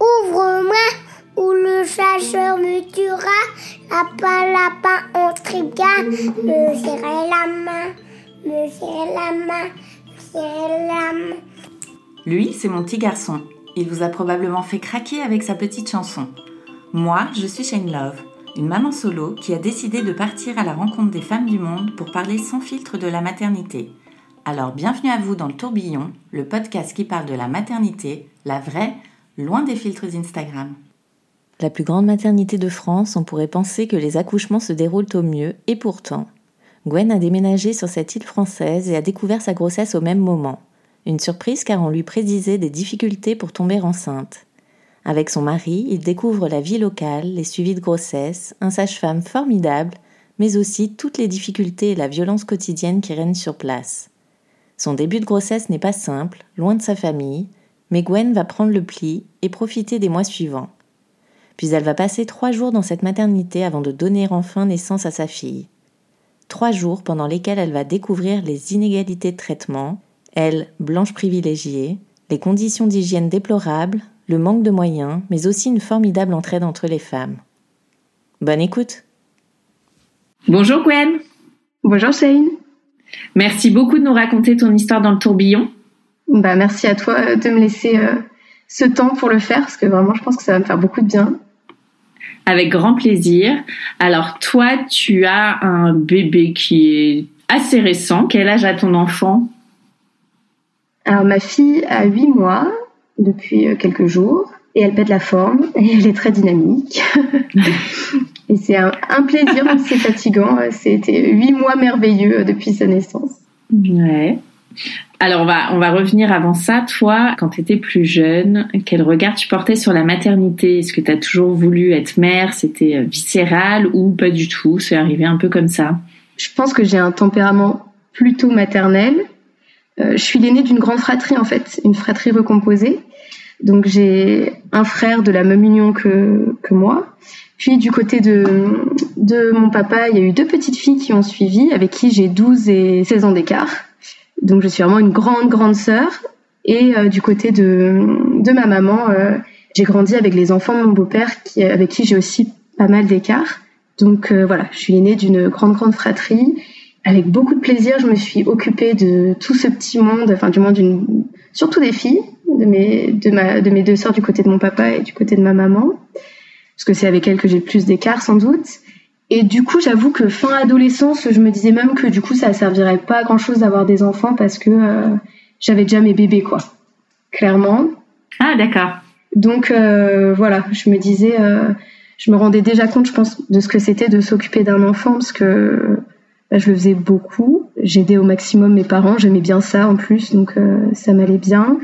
Ouvre-moi, ou le chasseur me tuera. Lapin, lapin. Me serrer la main, me serrer la main, me la main. Lui, c'est mon petit garçon. Il vous a probablement fait craquer avec sa petite chanson. Moi, je suis Shane Love, une maman solo qui a décidé de partir à la rencontre des femmes du monde pour parler sans filtre de la maternité. Alors bienvenue à vous dans le tourbillon, le podcast qui parle de la maternité, la vraie, loin des filtres Instagram. La plus grande maternité de France, on pourrait penser que les accouchements se déroulent au mieux, et pourtant, Gwen a déménagé sur cette île française et a découvert sa grossesse au même moment. Une surprise car on lui prédisait des difficultés pour tomber enceinte. Avec son mari, il découvre la vie locale, les suivis de grossesse, un sage-femme formidable, mais aussi toutes les difficultés et la violence quotidienne qui règnent sur place. Son début de grossesse n'est pas simple, loin de sa famille, mais Gwen va prendre le pli et profiter des mois suivants. Puis elle va passer trois jours dans cette maternité avant de donner enfin naissance à sa fille. Trois jours pendant lesquels elle va découvrir les inégalités de traitement, elle, blanche privilégiée, les conditions d'hygiène déplorables, le manque de moyens, mais aussi une formidable entraide entre les femmes. Bonne écoute Bonjour Gwen Bonjour Shane Merci beaucoup de nous raconter ton histoire dans le tourbillon. Bah, merci à toi euh, de me laisser euh, ce temps pour le faire, parce que vraiment je pense que ça va me faire beaucoup de bien. Avec grand plaisir. Alors toi, tu as un bébé qui est assez récent. Quel âge a ton enfant? Alors ma fille a 8 mois depuis euh, quelques jours et elle pète la forme et elle est très dynamique. et c'est un, plaisir, c'est fatigant. C'était 8 mois merveilleux depuis sa naissance. Ouais. Alors on va, on va revenir avant ça. Toi, quand tu étais plus jeune, quel regard tu portais sur la maternité? Est-ce que tu as toujours voulu être mère? C'était euh, viscéral ou pas du tout? C'est arrivé un peu comme ça Je pense que j'ai un tempérament plutôt maternel euh, je suis l'aînée d'une grande fratrie en fait, une fratrie recomposée. Donc j'ai un frère de la même union que, que moi. Puis du côté de, de mon papa, il y a eu deux petites filles qui ont suivi, avec qui j'ai 12 et 16 ans d'écart. Donc je suis vraiment une grande, grande sœur. Et euh, du côté de, de ma maman, euh, j'ai grandi avec les enfants de mon beau-père, qui, avec qui j'ai aussi pas mal d'écart. Donc voilà, je suis l'aînée d'une grande, grande fratrie avec beaucoup de plaisir, je me suis occupée de tout ce petit monde, enfin du moins d'une, surtout des filles, de mes, de ma, de mes deux sœurs du côté de mon papa et du côté de ma maman, parce que c'est avec elles que j'ai plus d'écart sans doute. Et du coup, j'avoue que fin adolescence, je me disais même que du coup, ça servirait pas à grand chose d'avoir des enfants parce que euh, j'avais déjà mes bébés, quoi. Clairement. Ah, d'accord. Donc euh, voilà, je me disais, euh, je me rendais déjà compte, je pense, de ce que c'était de s'occuper d'un enfant parce que je le faisais beaucoup. J'aidais au maximum mes parents. J'aimais bien ça en plus, donc ça m'allait bien.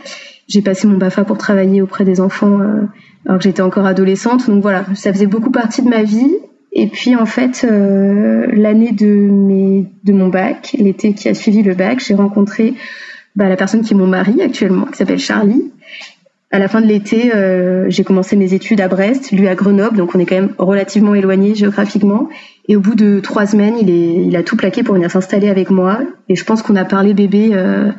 J'ai passé mon BAFA pour travailler auprès des enfants euh, alors que j'étais encore adolescente. Donc voilà, ça faisait beaucoup partie de ma vie. Et puis en fait, euh, l'année de, de mon bac, l'été qui a suivi le bac, j'ai rencontré bah, la personne qui est mon mari actuellement, qui s'appelle Charlie. À la fin de l'été, euh, j'ai commencé mes études à Brest, lui à Grenoble, donc on est quand même relativement éloigné géographiquement. Et au bout de trois semaines, il, est, il a tout plaqué pour venir s'installer avec moi. Et je pense qu'on a parlé bébé euh,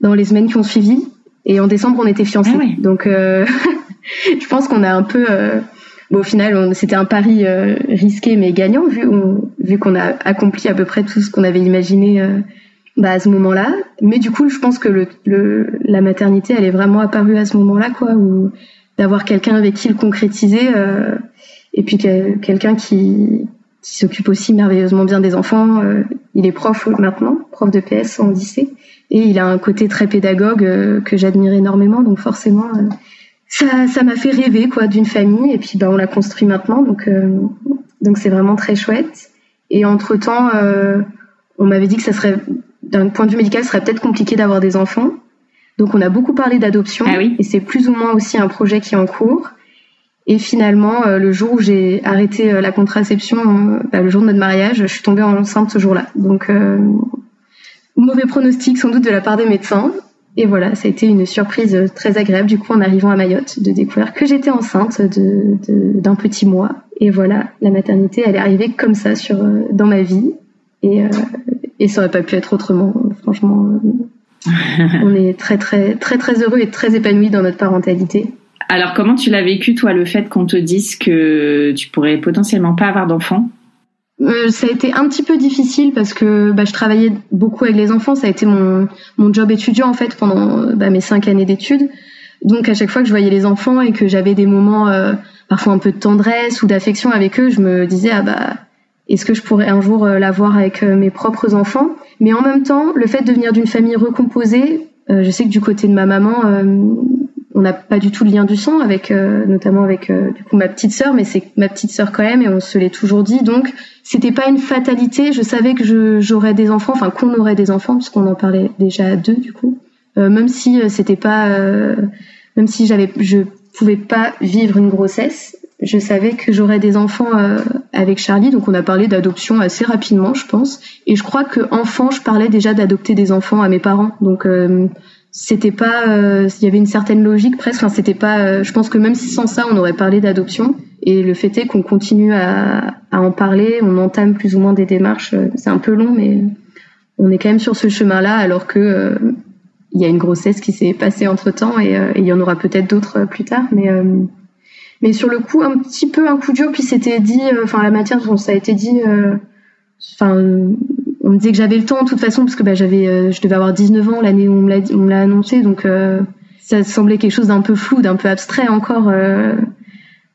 dans les semaines qui ont suivi. Et en décembre, on était fiancés. Ah Donc, euh, je pense qu'on a un peu. Euh, bon, au final, c'était un pari euh, risqué mais gagnant vu, vu qu'on a accompli à peu près tout ce qu'on avait imaginé euh, bah, à ce moment-là. Mais du coup, je pense que le, le, la maternité, elle est vraiment apparue à ce moment-là, quoi, où d'avoir quelqu'un avec qui le concrétiser. et puis quelqu'un qui qui s'occupe aussi merveilleusement bien des enfants. Euh, il est prof maintenant, prof de PS en lycée, et il a un côté très pédagogue euh, que j'admire énormément. Donc forcément, euh, ça, ça m'a fait rêver quoi d'une famille. Et puis bah, on l'a construit maintenant, donc donc c'est vraiment très chouette. Et entre temps, on m'avait dit que ça serait d'un point de vue médical, ce serait peut-être compliqué d'avoir des enfants. Donc on a beaucoup parlé d'adoption ah oui et c'est plus ou moins aussi un projet qui est en cours. Et finalement, euh, le jour où j'ai arrêté euh, la contraception, euh, bah, le jour de notre mariage, je suis tombée enceinte ce jour-là. Donc mauvais pronostic sans doute de la part des médecins. Et voilà, ça a été une surprise très agréable du coup en arrivant à Mayotte de découvrir que j'étais enceinte de, d'un petit mois. Et voilà, la maternité, elle est arrivée comme ça sur dans ma vie. Et, et ça aurait pas pu être autrement. Franchement, on est très très très très heureux et très épanouis dans notre parentalité. Alors comment tu l'as vécu toi le fait qu'on te dise que tu pourrais potentiellement pas avoir d'enfants euh, ça a été un petit peu difficile parce que bah, je travaillais beaucoup avec les enfants. Ça a été mon, mon job étudiant en fait pendant bah, mes cinq années d'études. Donc à chaque fois que je voyais les enfants et que j'avais des moments euh, parfois un peu de tendresse ou d'affection avec eux, je me disais ah bah est-ce que je pourrais un jour euh, l'avoir avec euh, mes propres enfants? Mais en même temps, le fait de venir d'une famille recomposée, je sais que du côté de ma maman, on n'a pas du tout le lien du sang avec, notamment avec du coup ma petite sœur, mais c'est ma petite sœur quand même, et on se l'est toujours dit. Donc c'était pas une fatalité. Je savais que j'aurais des enfants, enfin qu'on aurait des enfants, parce qu'on en parlait déjà à deux du coup. même si c'était pas, même si j'avais, je pouvais pas vivre une grossesse, je savais que j'aurais des enfants euh, avec Charlie, donc on a parlé d'adoption assez rapidement, je pense. Et je crois que enfant, je parlais déjà d'adopter des enfants à mes parents, donc euh, c'était pas, euh, il y avait une certaine logique presque. Enfin, c'était pas. je pense que même sans ça, on aurait parlé d'adoption. Et le fait est qu'on continue à, à, en parler, on entame plus ou moins des démarches. C'est un peu long, mais on est quand même sur ce chemin-là, alors que il y a une grossesse qui s'est passée entre temps et, et il y en aura peut-être d'autres plus tard, mais mais sur le coup, un petit peu un coup dur, puis c'était dit, euh, enfin la matière ça a été dit, euh, enfin on me disait que j'avais le temps de toute façon parce que bah, j'avais, euh, je devais avoir 19 ans l'année où on me l'a annoncé, donc ça semblait quelque chose d'un peu flou, d'un peu abstrait encore.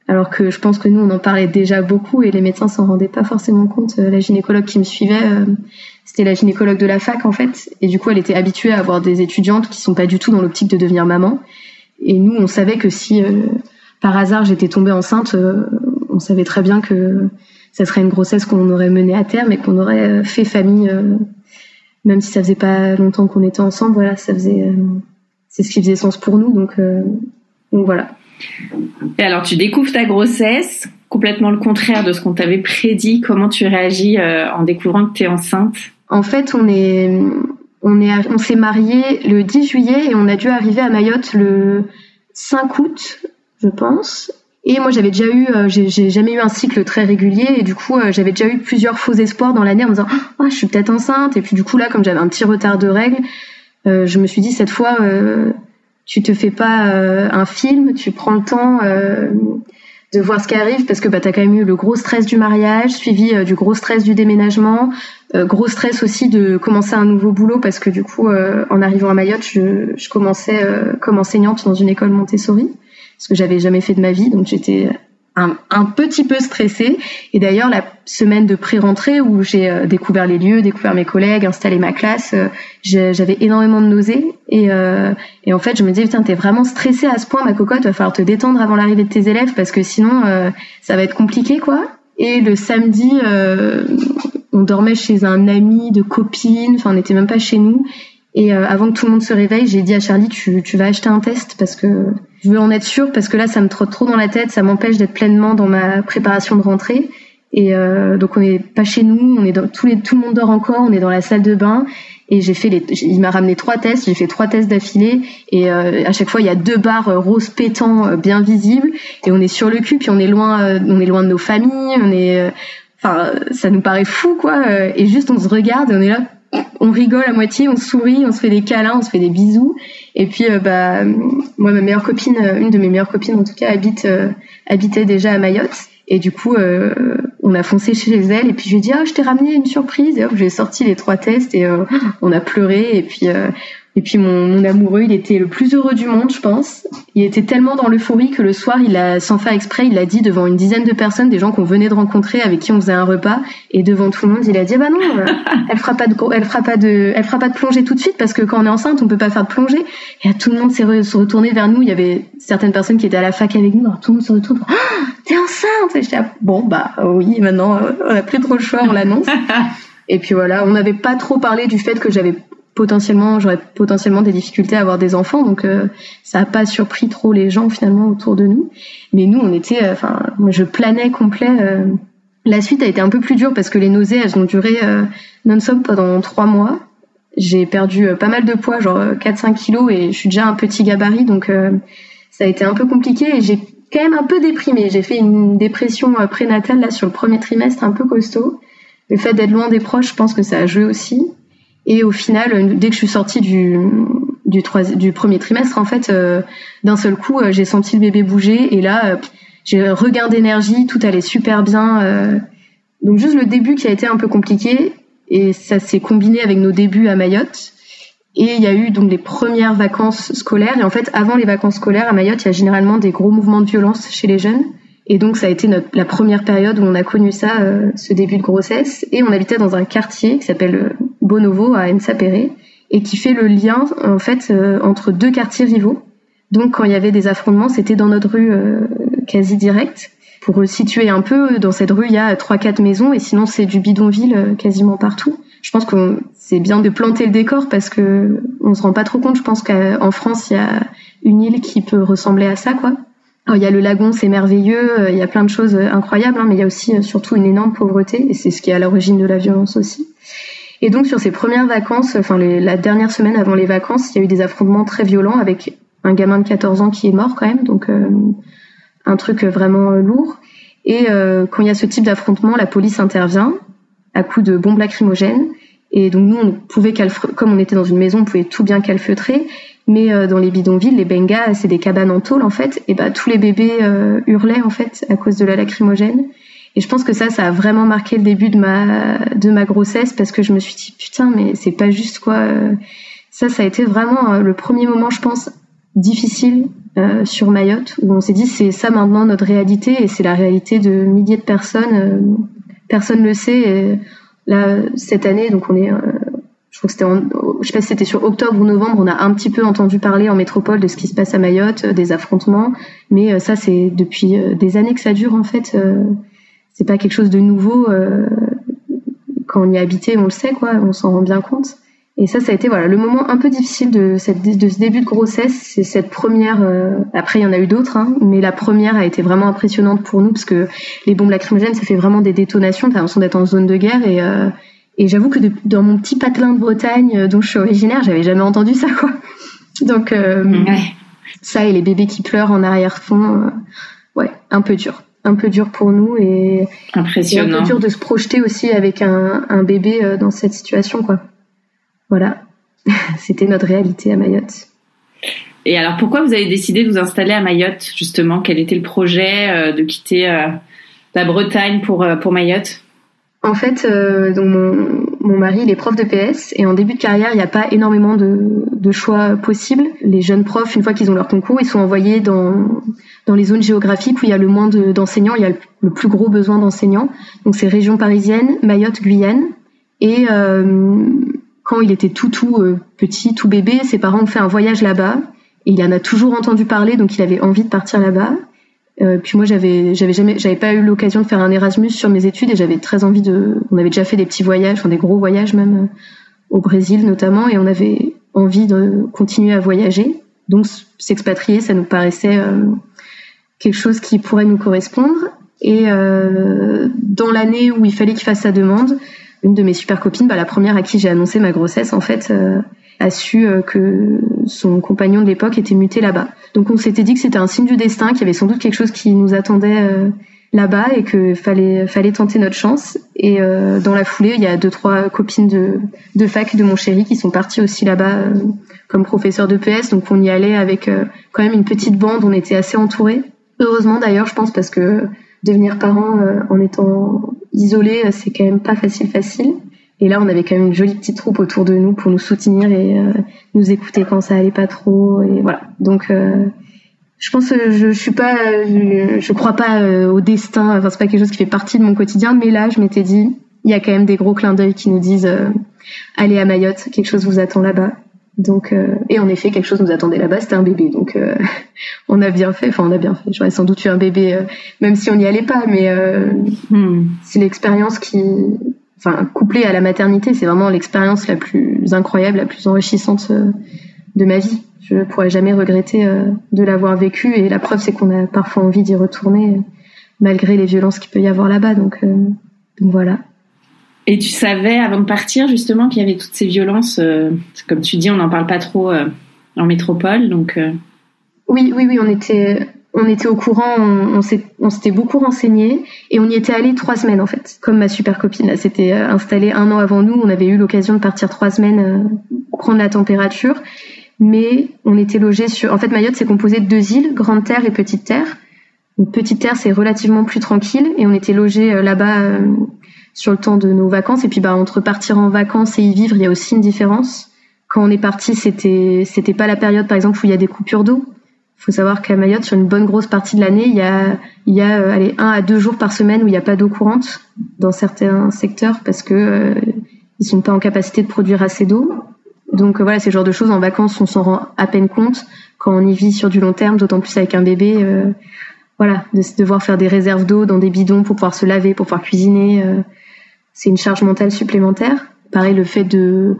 alors que je pense que nous, on en parlait déjà beaucoup et les médecins s'en rendaient pas forcément compte. La gynécologue qui me suivait, c'était la gynécologue de la fac en fait, et du coup, elle était habituée à avoir des étudiantes qui sont pas du tout dans l'optique de devenir maman. Et nous, on savait que si par hasard j'étais tombée enceinte, euh, on savait très bien que ça serait une grossesse qu'on aurait menée à terme et qu'on aurait euh, fait famille, euh, même si ça faisait pas longtemps qu'on était ensemble. Voilà, ça faisait, c'est ce qui faisait sens pour nous. Donc, donc voilà. Et alors, tu découvres ta grossesse, complètement le contraire de ce qu'on t'avait prédit. Comment tu réagis en découvrant que tu es enceinte? En fait, on est, on est, on s'est mariés le 10 juillet et on a dû arriver à Mayotte le 5 août je pense. Et moi, j'avais déjà eu, euh, j'ai jamais eu un cycle très régulier, et du coup, euh, j'avais déjà eu plusieurs faux espoirs dans l'année en me disant, oh, je suis peut-être enceinte. Et puis du coup, là, comme j'avais un petit retard de règles, euh, je me suis dit cette fois, tu te fais pas un film, tu prends le temps de voir ce qui arrive parce que bah t'as quand même eu le gros stress du mariage, suivi du gros stress du déménagement, gros stress aussi de commencer un nouveau boulot parce que du coup, en arrivant à Mayotte, je, je commençais comme enseignante dans une école Montessori ce que j'avais jamais fait de ma vie. Donc j'étais un, un, petit peu stressée. Et d'ailleurs, la semaine de pré-rentrée où j'ai euh, découvert les lieux, découvert mes collègues, installé ma classe, euh, j'avais énormément de nausées. Et, euh, et, en fait, je me disais, putain, t'es vraiment stressée à ce point, ma cocotte, va falloir te détendre avant l'arrivée de tes élèves parce que sinon, ça va être compliqué, quoi. Et le samedi, on dormait chez un ami de copine, enfin, on n'était même pas chez nous. Et avant que tout le monde se réveille, j'ai dit à Charlie, tu, tu vas acheter un test parce que je veux en être sûre parce que là, ça me trotte trop dans la tête, ça m'empêche d'être pleinement dans ma préparation de rentrée. Et euh, donc on n'est pas chez nous, on est dans tous les tout le monde dort encore, on est dans la salle de bain. Et j'ai fait les il m'a ramené trois tests, j'ai fait trois tests d'affilée. Et euh, à chaque fois il y a deux barres euh, rose pétant euh, bien visibles. Et on est sur le cul puis on est loin euh, on est loin de nos familles, on est enfin ça nous paraît fou quoi. Et juste on se regarde et on est là on rigole à moitié, on sourit, on se fait des câlins, on se fait des bisous. Et puis, euh, bah, moi, ma meilleure copine, euh, une de mes meilleures copines en tout cas, habite, euh, habitait déjà à Mayotte. Et du coup, on a foncé chez elle. Et puis je lui ai dit, ah, je t'ai ramené une surprise. Et hop, j'ai sorti les trois tests et on a pleuré. Et puis, et puis mon, mon, amoureux, il était le plus heureux du monde, je pense. Il était tellement dans l'euphorie que le soir, il a, sans faire exprès, il l'a dit devant une dizaine de personnes, des gens qu'on venait de rencontrer, avec qui on faisait un repas, et devant tout le monde, il a dit bah non, euh, elle fera pas de, elle fera pas de, elle fera pas de plongée tout de suite parce que quand on est enceinte, on peut pas faire de plongée. Et tout le monde s'est retourné vers nous. Il y avait certaines personnes qui étaient à la fac avec nous. Alors tout le monde se retourne. Oh, T'es enceinte Et j'étais bon bah oui, maintenant on a plus trop le choix, on l'annonce. et puis voilà, on n'avait pas trop parlé du fait que j'avais potentiellement, j'aurais potentiellement des difficultés à avoir des enfants, donc ça n'a pas surpris trop les gens finalement autour de nous. Mais nous, on était, enfin, je planais complet. La suite a été un peu plus dure parce que les nausées, elles ont duré non-stop pendant trois mois. J'ai perdu pas mal de poids, genre 4-5 kilos, et je suis déjà un petit gabarit, donc ça a été un peu compliqué et j'ai quand même un peu déprimée. J'ai fait une dépression euh, prénatale là sur le premier trimestre un peu costaud. Le fait d'être loin des proches, je pense que ça a joué aussi. Et au final, euh, dès que je suis sortie du du, premier trimestre, en fait, euh, d'un seul coup, j'ai senti le bébé bouger et là, j'ai regain d'énergie, tout allait super bien. donc juste le début qui a été un peu compliqué et ça s'est combiné avec nos débuts à Mayotte. Et il y a eu donc les premières vacances scolaires. Et en fait, avant les vacances scolaires à Mayotte, il y a généralement des gros mouvements de violence chez les jeunes. Et donc, ça a été notre, la première période où on a connu ça, euh, ce début de grossesse. Et on habitait dans un quartier qui s'appelle euh, Bonovo à Ensapere et qui fait le lien en fait euh, entre deux quartiers rivaux. Donc, quand il y avait des affrontements, c'était dans notre rue quasi directe. Pour situer un peu, dans cette rue, il y a trois quatre maisons et sinon c'est du bidonville quasiment partout je pense que c'est bien de planter le décor parce que on se rend pas trop compte. Je pense qu'en France, il y a une île qui peut ressembler à ça, quoi. Il y a le lagon, c'est merveilleux, euh, il y a plein de choses incroyables, hein, mais il y a aussi euh, surtout une énorme pauvreté, et c'est ce qui est à l'origine de la violence aussi. Et donc sur ces premières vacances, enfin la dernière semaine avant les vacances, il y a eu des affrontements très violents avec un gamin de 14 ans qui est mort quand même, donc euh, un truc vraiment lourd. Et quand il y a ce type d'affrontement, la police intervient à coups de bombes lacrymogènes. Et donc nous, on pouvait comme on était dans une maison, on pouvait tout bien calfeutrer. Mais euh, dans les bidonvilles, les bengas, c'est des cabanes en tôle en fait. Et bah tous les bébés euh, hurlaient en fait à cause de la lacrymogène. Et je pense que ça, ça a vraiment marqué le début de ma de ma grossesse parce que je me suis dit putain, mais c'est pas juste quoi. Ça, ça a été vraiment le premier moment, je pense, difficile euh, sur Mayotte où on s'est dit c'est ça maintenant notre réalité et c'est la réalité de milliers de personnes personne le sait. Et là, cette année, donc on est, euh, je crois que c'était, je sais pas si c'était sur octobre ou novembre, on a un petit peu entendu parler en métropole de ce qui se passe à Mayotte, euh, des affrontements, mais euh, ça c'est depuis des années que ça dure en fait. C'est pas quelque chose de nouveau. Quand on y a habité, on le sait quoi, on s'en rend bien compte. Et ça, ça a été voilà le moment un peu difficile de, cette, de ce début de grossesse. C'est cette première. Euh, après, il y en a eu d'autres, hein, mais la première a été vraiment impressionnante pour nous parce que les bombes lacrymogènes, ça fait vraiment des détonations. T'as l'impression d'être en zone de guerre et euh, et j'avoue que dans mon petit patelin de Bretagne, euh, dont je suis originaire, j'avais jamais entendu ça quoi. Donc ça et les bébés qui pleurent en arrière-fond, ouais, un peu dur un peu dur pour nous et, Impressionnant. un peu dur de se projeter aussi avec un, un bébé dans cette situation quoi. Voilà, c'était notre réalité à Mayotte. Et alors, pourquoi vous avez décidé de vous installer à Mayotte, justement? Quel était le projet euh, de quitter euh, la Bretagne pour, euh, pour Mayotte? En fait, donc mon, mari, il est prof de PS, et en début de carrière, il n'y a pas énormément de, choix possibles. Les jeunes profs, une fois qu'ils ont leur concours, ils sont envoyés dans, dans les zones géographiques où il y a le moins d'enseignants, il y a le, plus gros besoin d'enseignants. Donc, c'est région parisienne, Mayotte, Guyane. Et quand il était tout tout euh, petit, tout bébé, ses parents ont fait un voyage là-bas et il en a toujours entendu parler, donc il avait envie de partir là-bas. Euh, puis moi j'avais j'avais jamais j'avais pas eu l'occasion de faire un Erasmus sur mes études et j'avais très envie de on avait déjà fait des petits voyages, enfin des gros voyages même euh, au Brésil notamment et on avait envie de continuer à voyager. Donc s'expatrier, ça nous paraissait quelque chose qui pourrait nous correspondre. Et dans l'année où il fallait qu'il fasse sa demande, une de mes super copines, bah, la première à qui j'ai annoncé ma grossesse, en fait, euh, a su euh, que son compagnon de l'époque était muté là-bas. Donc on s'était dit que c'était un signe du destin, qu'il y avait sans doute quelque chose qui nous attendait euh, là-bas et que fallait fallait tenter notre chance. Et dans la foulée, il y a deux trois copines de de fac de mon chéri qui sont parties aussi là-bas comme professeurs de PS. Donc on y allait avec quand même une petite bande. On était assez entourés. Heureusement d'ailleurs, je pense parce que devenir parent en étant isolé, euh, c'est quand même pas facile facile. Et là, on avait quand même une jolie petite troupe autour de nous pour nous soutenir et euh, nous écouter quand ça allait pas trop. Et voilà. Donc, euh, je pense que je, je suis pas, je, je crois pas au destin. Enfin, c'est pas quelque chose qui fait partie de mon quotidien. Mais là, je m'étais dit, il y a quand même des gros clins d'œil qui nous disent, allez à Mayotte, quelque chose vous attend là-bas. Donc, euh, et en effet, quelque chose nous attendait là-bas, c'était un bébé. Donc, euh, on a bien fait. Enfin, on a bien fait. J'aurais sans doute eu un bébé, euh, même si on n'y allait pas. Mais hmm. c'est l'expérience qui enfin couplé à la maternité, c'est vraiment l'expérience la plus incroyable, la plus enrichissante de ma vie. Je ne pourrais jamais regretter de l'avoir vécu et la preuve c'est qu'on a parfois envie d'y retourner malgré les violences qu'il peut y avoir là-bas. Donc, donc voilà. Et tu savais avant de partir justement qu'il y avait toutes ces violences, comme tu dis, on n'en parle pas trop en métropole, donc. Oui, oui, oui, on était, on était au courant, on, s'était beaucoup renseigné et on y était allé trois semaines en fait, comme ma super copine. S'était euh, installée un an avant nous, on avait eu l'occasion de partir trois semaines euh, prendre la température, mais on était logé sur. En fait, Mayotte c'est composé de deux îles, Grande Terre et Petite Terre. Petite Terre c'est relativement plus tranquille et on était logé euh, là-bas sur le temps de nos vacances. Et puis bah entre partir en vacances et y vivre, il y a aussi une différence. Quand on est parti, c'était c'était pas la période par exemple où il y a des coupures d'eau faut savoir qu'à Mayotte, sur une bonne grosse partie de l'année, il y a, il y a euh, allez, un à deux jours par semaine où il n'y a pas d'eau courante dans certains secteurs parce que euh, ils sont pas en capacité de produire assez d'eau. Donc euh, voilà, c'est le genre de choses en vacances, on s'en rend à peine compte quand on y vit sur du long terme, d'autant plus avec un bébé. Euh, voilà, de devoir faire des réserves d'eau dans des bidons pour pouvoir se laver, pour pouvoir cuisiner, c'est une charge mentale supplémentaire. Pareil, le fait de,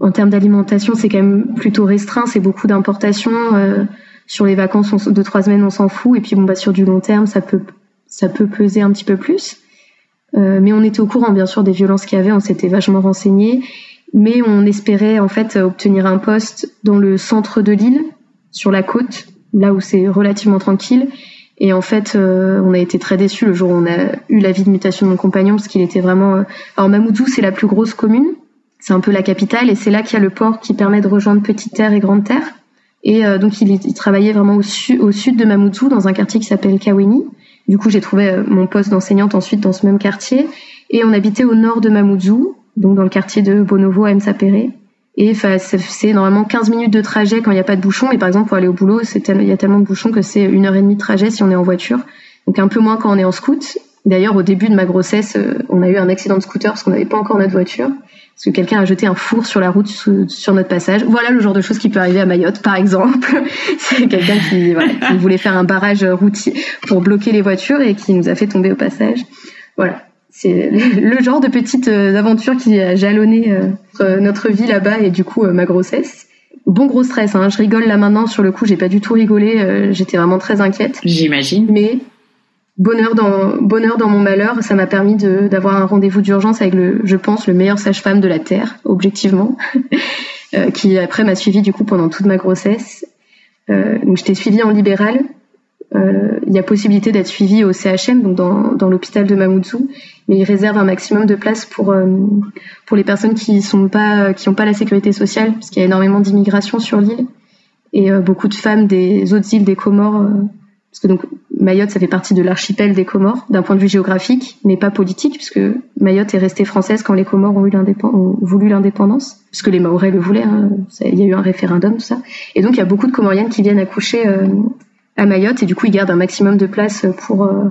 en termes d'alimentation, c'est quand même plutôt restreint, c'est beaucoup d'importations sur les vacances de trois semaines, on s'en fout. Et puis bon, bah sur du long terme, ça peut ça peut peser un petit peu plus. Euh, mais on était au courant, bien sûr, des violences qu'il y avait. On s'était vachement renseigné, mais on espérait en fait obtenir un poste dans le centre de l'île, sur la côte, là où c'est relativement tranquille. Et en fait, euh, on a été très déçus le jour où on a eu l'avis de mutation de mon compagnon, parce qu'il était vraiment. Euh, alors Mamoudzou, c'est la plus grosse commune, c'est un peu la capitale, et c'est là qu'il y a le port qui permet de rejoindre Petite Terre et Grande Terre. Et euh, donc, il, il, travaillait vraiment au, au, sud de Mamoudzou, dans un quartier qui s'appelle Kaweni. Du coup, j'ai trouvé euh, mon poste d'enseignante ensuite dans ce même quartier. Et on habitait au nord de Mamoudzou, donc dans le quartier de Bonovo à Msapere. Et c'est normalement 15 minutes de trajet quand il n'y a pas de bouchon. Mais par exemple, pour aller au boulot, il y a tellement de bouchons que c'est une heure et demie de trajet si on est en voiture. Donc un peu moins quand on est en scout. D'ailleurs, au début de ma grossesse, euh, on a eu un accident de scooter parce qu'on n'avait pas encore notre voiture parce que quelqu'un a jeté un four sur la route sur notre passage. Voilà le genre de choses qui peut arriver à Mayotte, par exemple. C'est quelqu'un qui, voilà, qui voulait faire un barrage routier pour bloquer les voitures et qui nous a fait tomber au passage. Voilà. C'est le genre de petite euh, aventure qui a jalonné euh, notre vie là-bas et du coup euh, ma grossesse. Bon gros stress, hein. je rigole là maintenant sur le coup, j'ai pas du tout rigolé, j'étais vraiment très inquiète. J'imagine. Mais bonheur dans bonheur dans mon malheur, ça m'a permis d'avoir un rendez-vous d'urgence avec le, je pense, le meilleur sage-femme de la terre, objectivement, euh, qui après m'a suivi du coup pendant toute ma grossesse. Euh, donc j'étais suivie en libéral. Euh, il y a possibilité d'être suivie au CHM, donc dans, dans l'hôpital de Mamoudzou, mais il réserve un maximum de places pour euh, pour les personnes qui sont pas qui ont pas la sécurité sociale, parce qu'il y a énormément d'immigration sur l'île et euh, beaucoup de femmes des autres îles des Comores parce que donc Mayotte, ça fait partie de l'archipel des Comores d'un point de vue géographique, mais pas politique, puisque Mayotte est restée française quand les Comores ont, eu ont voulu l'indépendance, puisque les Maorais le voulaient. Hein, il y a eu un référendum, tout ça. Et donc il y a beaucoup de Comoriennes qui viennent accoucher euh, à Mayotte, et du coup ils gardent un maximum de place pour euh,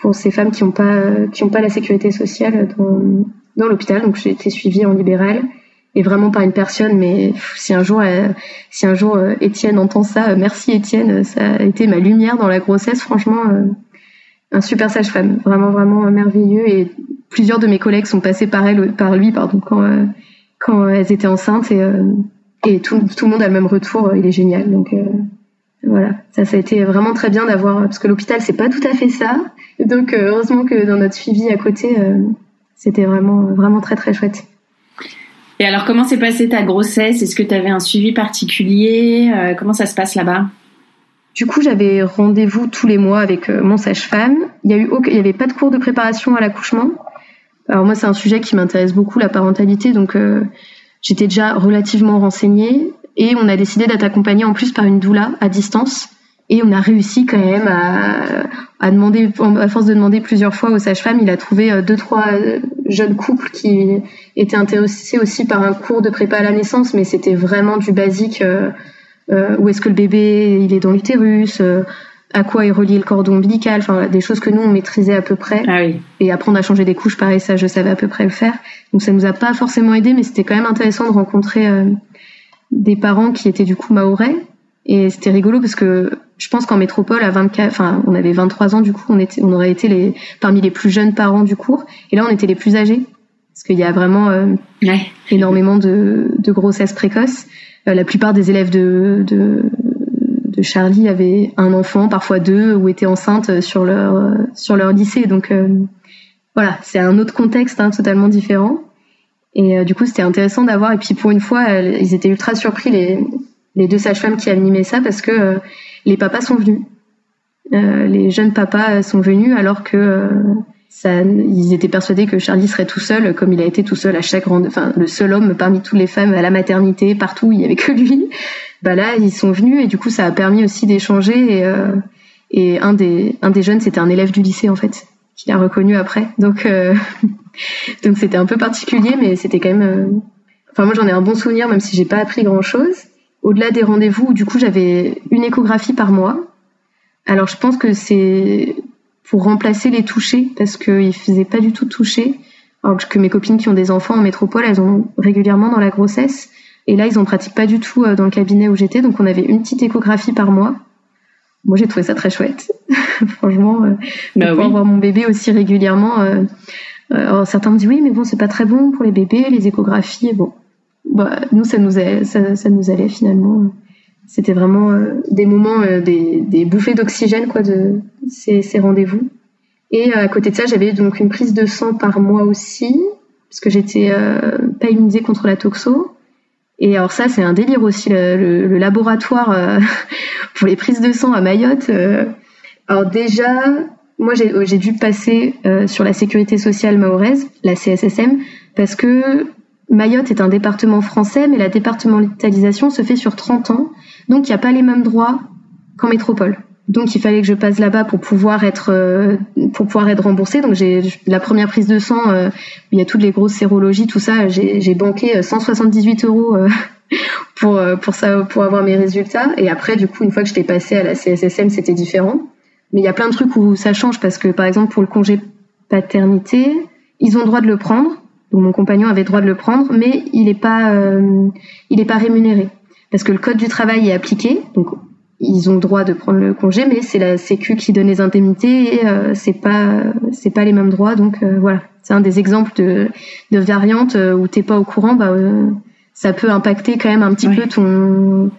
pour ces femmes qui n'ont pas ont pas la sécurité sociale dans, dans l'hôpital. Donc j'ai été suivie en libéral et vraiment pas une personne, mais si un jour, euh, si un jour euh, Étienne entend ça, euh, merci Étienne, ça a été ma lumière dans la grossesse, franchement, un super sage-femme, vraiment vraiment merveilleux. Et plusieurs de mes collègues sont passés par elle, par lui, pardon, quand quand elles étaient enceintes et et tout, tout le monde a le même retour, il est génial. Donc voilà, ça ça a été vraiment très bien d'avoir parce que l'hôpital c'est pas tout à fait ça. Donc heureusement que dans notre suivi à côté, c'était vraiment vraiment très très chouette. Et alors, comment s'est passée ta grossesse? Est-ce que tu avais un suivi particulier? Euh, Comment ça se passe là-bas? Du coup, j'avais rendez-vous tous les mois avec euh, mon sage-femme. Il y a eu, il y avait pas de cours de préparation à l'accouchement. Alors moi, c'est un sujet qui m'intéresse beaucoup, la parentalité, donc euh, j'étais déjà relativement renseignée et on a décidé d'être accompagné en plus par une doula à distance. Et on a réussi quand même à, à demander, à force de demander plusieurs fois aux sages-femmes, il a trouvé deux, trois jeunes couples qui étaient intéressés aussi par un cours de prépa à la naissance, mais c'était vraiment du basique. Euh, euh, où est-ce que le bébé il est dans l'utérus euh, à quoi est relié le cordon ombilical, enfin des choses que nous on maîtrisait à peu près. Ah oui. Et apprendre à changer des couches, pareil, ça je savais à peu près le faire. Donc ça nous a pas forcément aidé, mais c'était quand même intéressant de rencontrer des parents qui étaient du coup maorais. Et c'était rigolo parce que je pense qu'en métropole, à 24, enfin, on avait 23 ans, du coup, on était, on aurait été les, parmi les plus jeunes parents du cours. Et là, on était les plus âgés. parce qu'il y a vraiment énormément de, de grossesses précoces. la plupart des élèves de, de, de, Charlie avaient un enfant, parfois deux, ou étaient enceintes sur leur sur leur lycée. Donc voilà, c'est un autre contexte hein, totalement différent. Et du coup, c'était intéressant d'avoir. Et puis pour une fois, ils étaient ultra surpris les les deux sages-femmes qui animaient ça parce que euh, les papas sont venus. Euh, les jeunes papas sont venus alors que euh, ça, ils étaient persuadés que Charlie serait tout seul, comme il a été tout seul à chaque grande, enfin le seul homme parmi toutes les femmes à la maternité, partout, il y avait que lui. Bah là, ils sont venus et du coup, ça a permis aussi d'échanger. Et, et un des un des jeunes, c'était un élève du lycée en fait, qu'il a reconnu après. Donc donc c'était un peu particulier, mais c'était quand même. Enfin moi, j'en ai un bon souvenir, même si j'ai pas appris grand chose au-delà des rendez-vous, du coup, j'avais une échographie par mois. Alors, je pense que c'est pour remplacer les touchés, parce qu'ils ne faisaient pas du tout toucher. Alors que mes copines qui ont des enfants en métropole, elles ont régulièrement dans la grossesse. Et là, ils en pratiquent pas du tout euh, dans le cabinet où j'étais. Donc, on avait une petite échographie par mois. Moi, j'ai trouvé ça très chouette. Franchement, euh, bah pouvoir voir mon bébé aussi régulièrement. Euh, alors, certains me disent oui, mais bon, c'est pas très bon pour les bébés, les échographies. Bon, bah, nous, ça nous, allait, ça, nous allait finalement. C'était vraiment euh, des moments, euh, des, bouffées d'oxygène, quoi, de ces, rendez-vous. Et euh, à côté de ça, j'avais donc une prise de sang par mois aussi, parce que j'étais pas immunisée contre la toxo. Et alors ça, c'est un délire aussi, le, le, laboratoire pour les prises de sang à Mayotte. alors déjà, moi, j'ai dû passer sur la sécurité sociale mahoraise, la CSSM, parce que Mayotte est un département français, mais la départementalisation se fait sur 30 ans, donc il n'y a pas les mêmes droits qu'en métropole. Donc il fallait que je passe là-bas pour pouvoir être euh, pour pouvoir être remboursée. Donc j'ai la première prise de sang, euh, il y a toutes les grosses sérologies, tout ça. J'ai banqué 178 euh, euros pour pour ça pour avoir mes résultats. Et après du coup une fois que j'étais passée à la CSSM, c'était différent. Mais il y a plein de trucs où ça change parce que par exemple pour le congé paternité, ils ont le droit de le prendre, donc mon compagnon avait le droit de le prendre, mais il n'est pas, euh, il est pas rémunéré parce que le code du travail est appliqué. Donc ils ont le droit de prendre le congé, mais c'est la Sécu qui donne les indemnités et euh, c'est pas, c'est pas les mêmes droits. Donc euh, voilà, c'est un des exemples de, de variantes euh, où t'es pas au courant, bah ça peut impacter quand même un petit peu ton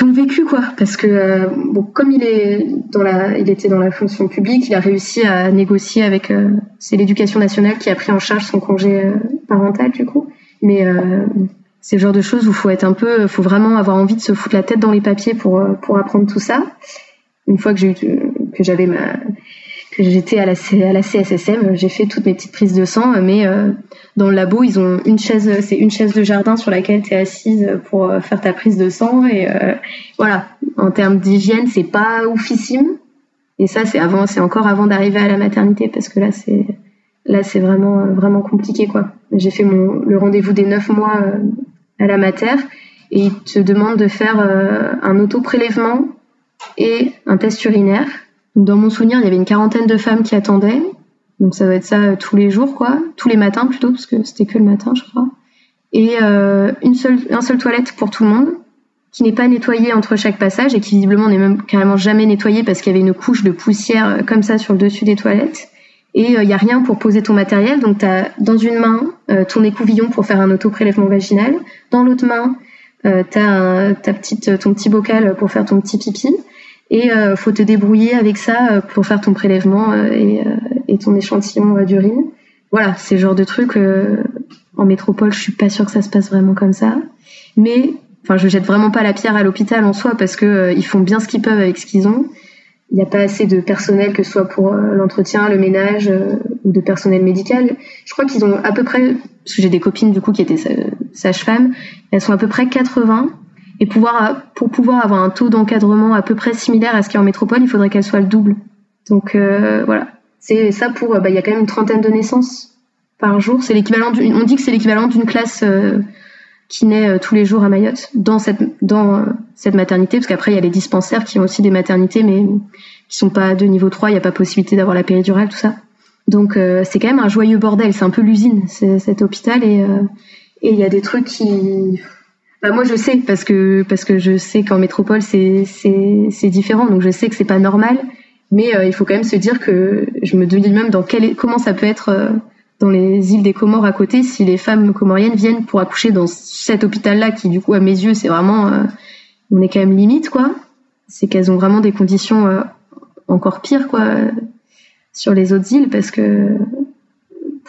ton vécu quoi. Parce que euh, bon comme il est dans la il était dans la fonction publique il a réussi à négocier avec euh, c'est l'éducation nationale qui a pris en charge son congé euh, parental du coup. Mais c'est le genre de choses où faut être un peu faut vraiment avoir envie de se foutre la tête dans les papiers pour pour apprendre tout ça. Une fois que j'ai que j'avais ma que j'étais à la, à la CSSM, j'ai fait toutes mes petites prises de sang, mais euh, dans le labo, ils ont une chaise, c'est une chaise de jardin sur laquelle tu es assise pour euh, faire ta prise de sang. Et euh, voilà, en termes d'hygiène, c'est pas oufissime. Et ça, c'est avant, c'est encore avant d'arriver à la maternité, parce que là, c'est là, c'est vraiment vraiment compliqué, quoi. J'ai fait mon le rendez-vous des neuf mois à la mater, et ils te demandent de faire un auto-prélèvement et un test urinaire dans mon souvenir, il y avait une quarantaine de femmes qui attendaient. Donc ça va être ça euh, tous les jours, quoi. Tous les matins plutôt, parce que c'était que le matin, je crois. Et euh, une seule, un seul toilette pour tout le monde, qui n'est pas nettoyée entre chaque passage et qui visiblement n'est même carrément jamais nettoyée parce qu'il y avait une couche de poussière euh, comme ça sur le dessus des toilettes. Et il n'y a rien pour poser ton matériel. Donc tu as dans une main ton écouvillon pour faire un auto-prélèvement vaginal. Dans l'autre main, tu as ta petite, ton petit bocal pour faire ton petit pipi et euh, faut te débrouiller avec ça euh, pour faire ton prélèvement euh, et, euh, et, ton échantillon d'urine. Voilà, c'est le genre de truc. en métropole, je suis pas sûre que ça se passe vraiment comme ça, mais enfin, je jette vraiment pas la pierre à l'hôpital en soi parce que ils font bien ce qu'ils peuvent avec ce qu'ils ont. Il n'y a pas assez de personnel que ce soit pour l'entretien, le ménage ou de personnel médical. Je crois qu'ils ont à peu près, parce que j'ai des copines du coup qui étaient sages-femmes, elles sont à peu près 80 et pouvoir, pour pouvoir avoir un taux d'encadrement à peu près similaire à ce qu'il y a en métropole, il faudrait qu'elle soit le double. Donc euh, voilà, c'est ça pour. Bah, il y a quand même une trentaine de naissances par jour. C'est l'équivalent. On dit que c'est l'équivalent d'une classe euh, qui naît euh, tous les jours à Mayotte dans cette dans cette maternité, parce qu'après il y a les dispensaires qui ont aussi des maternités, mais qui sont pas de niveau 3. Il n'y a pas possibilité d'avoir la péridurale, tout ça. Donc c'est quand même un joyeux bordel. C'est un peu l'usine, cet hôpital, et et il y a des trucs qui bah moi je sais parce que parce que je sais qu'en métropole c'est c'est différent donc je sais que c'est pas normal mais euh, il faut quand même se dire que je me dis même dans quel comment ça peut être euh, dans les îles des Comores à côté, si les femmes comoriennes viennent pour accoucher dans cet hôpital-là, qui du coup à mes yeux c'est vraiment, euh, on est quand même limite quoi. C'est qu'elles ont vraiment des conditions encore pires quoi sur les autres îles parce que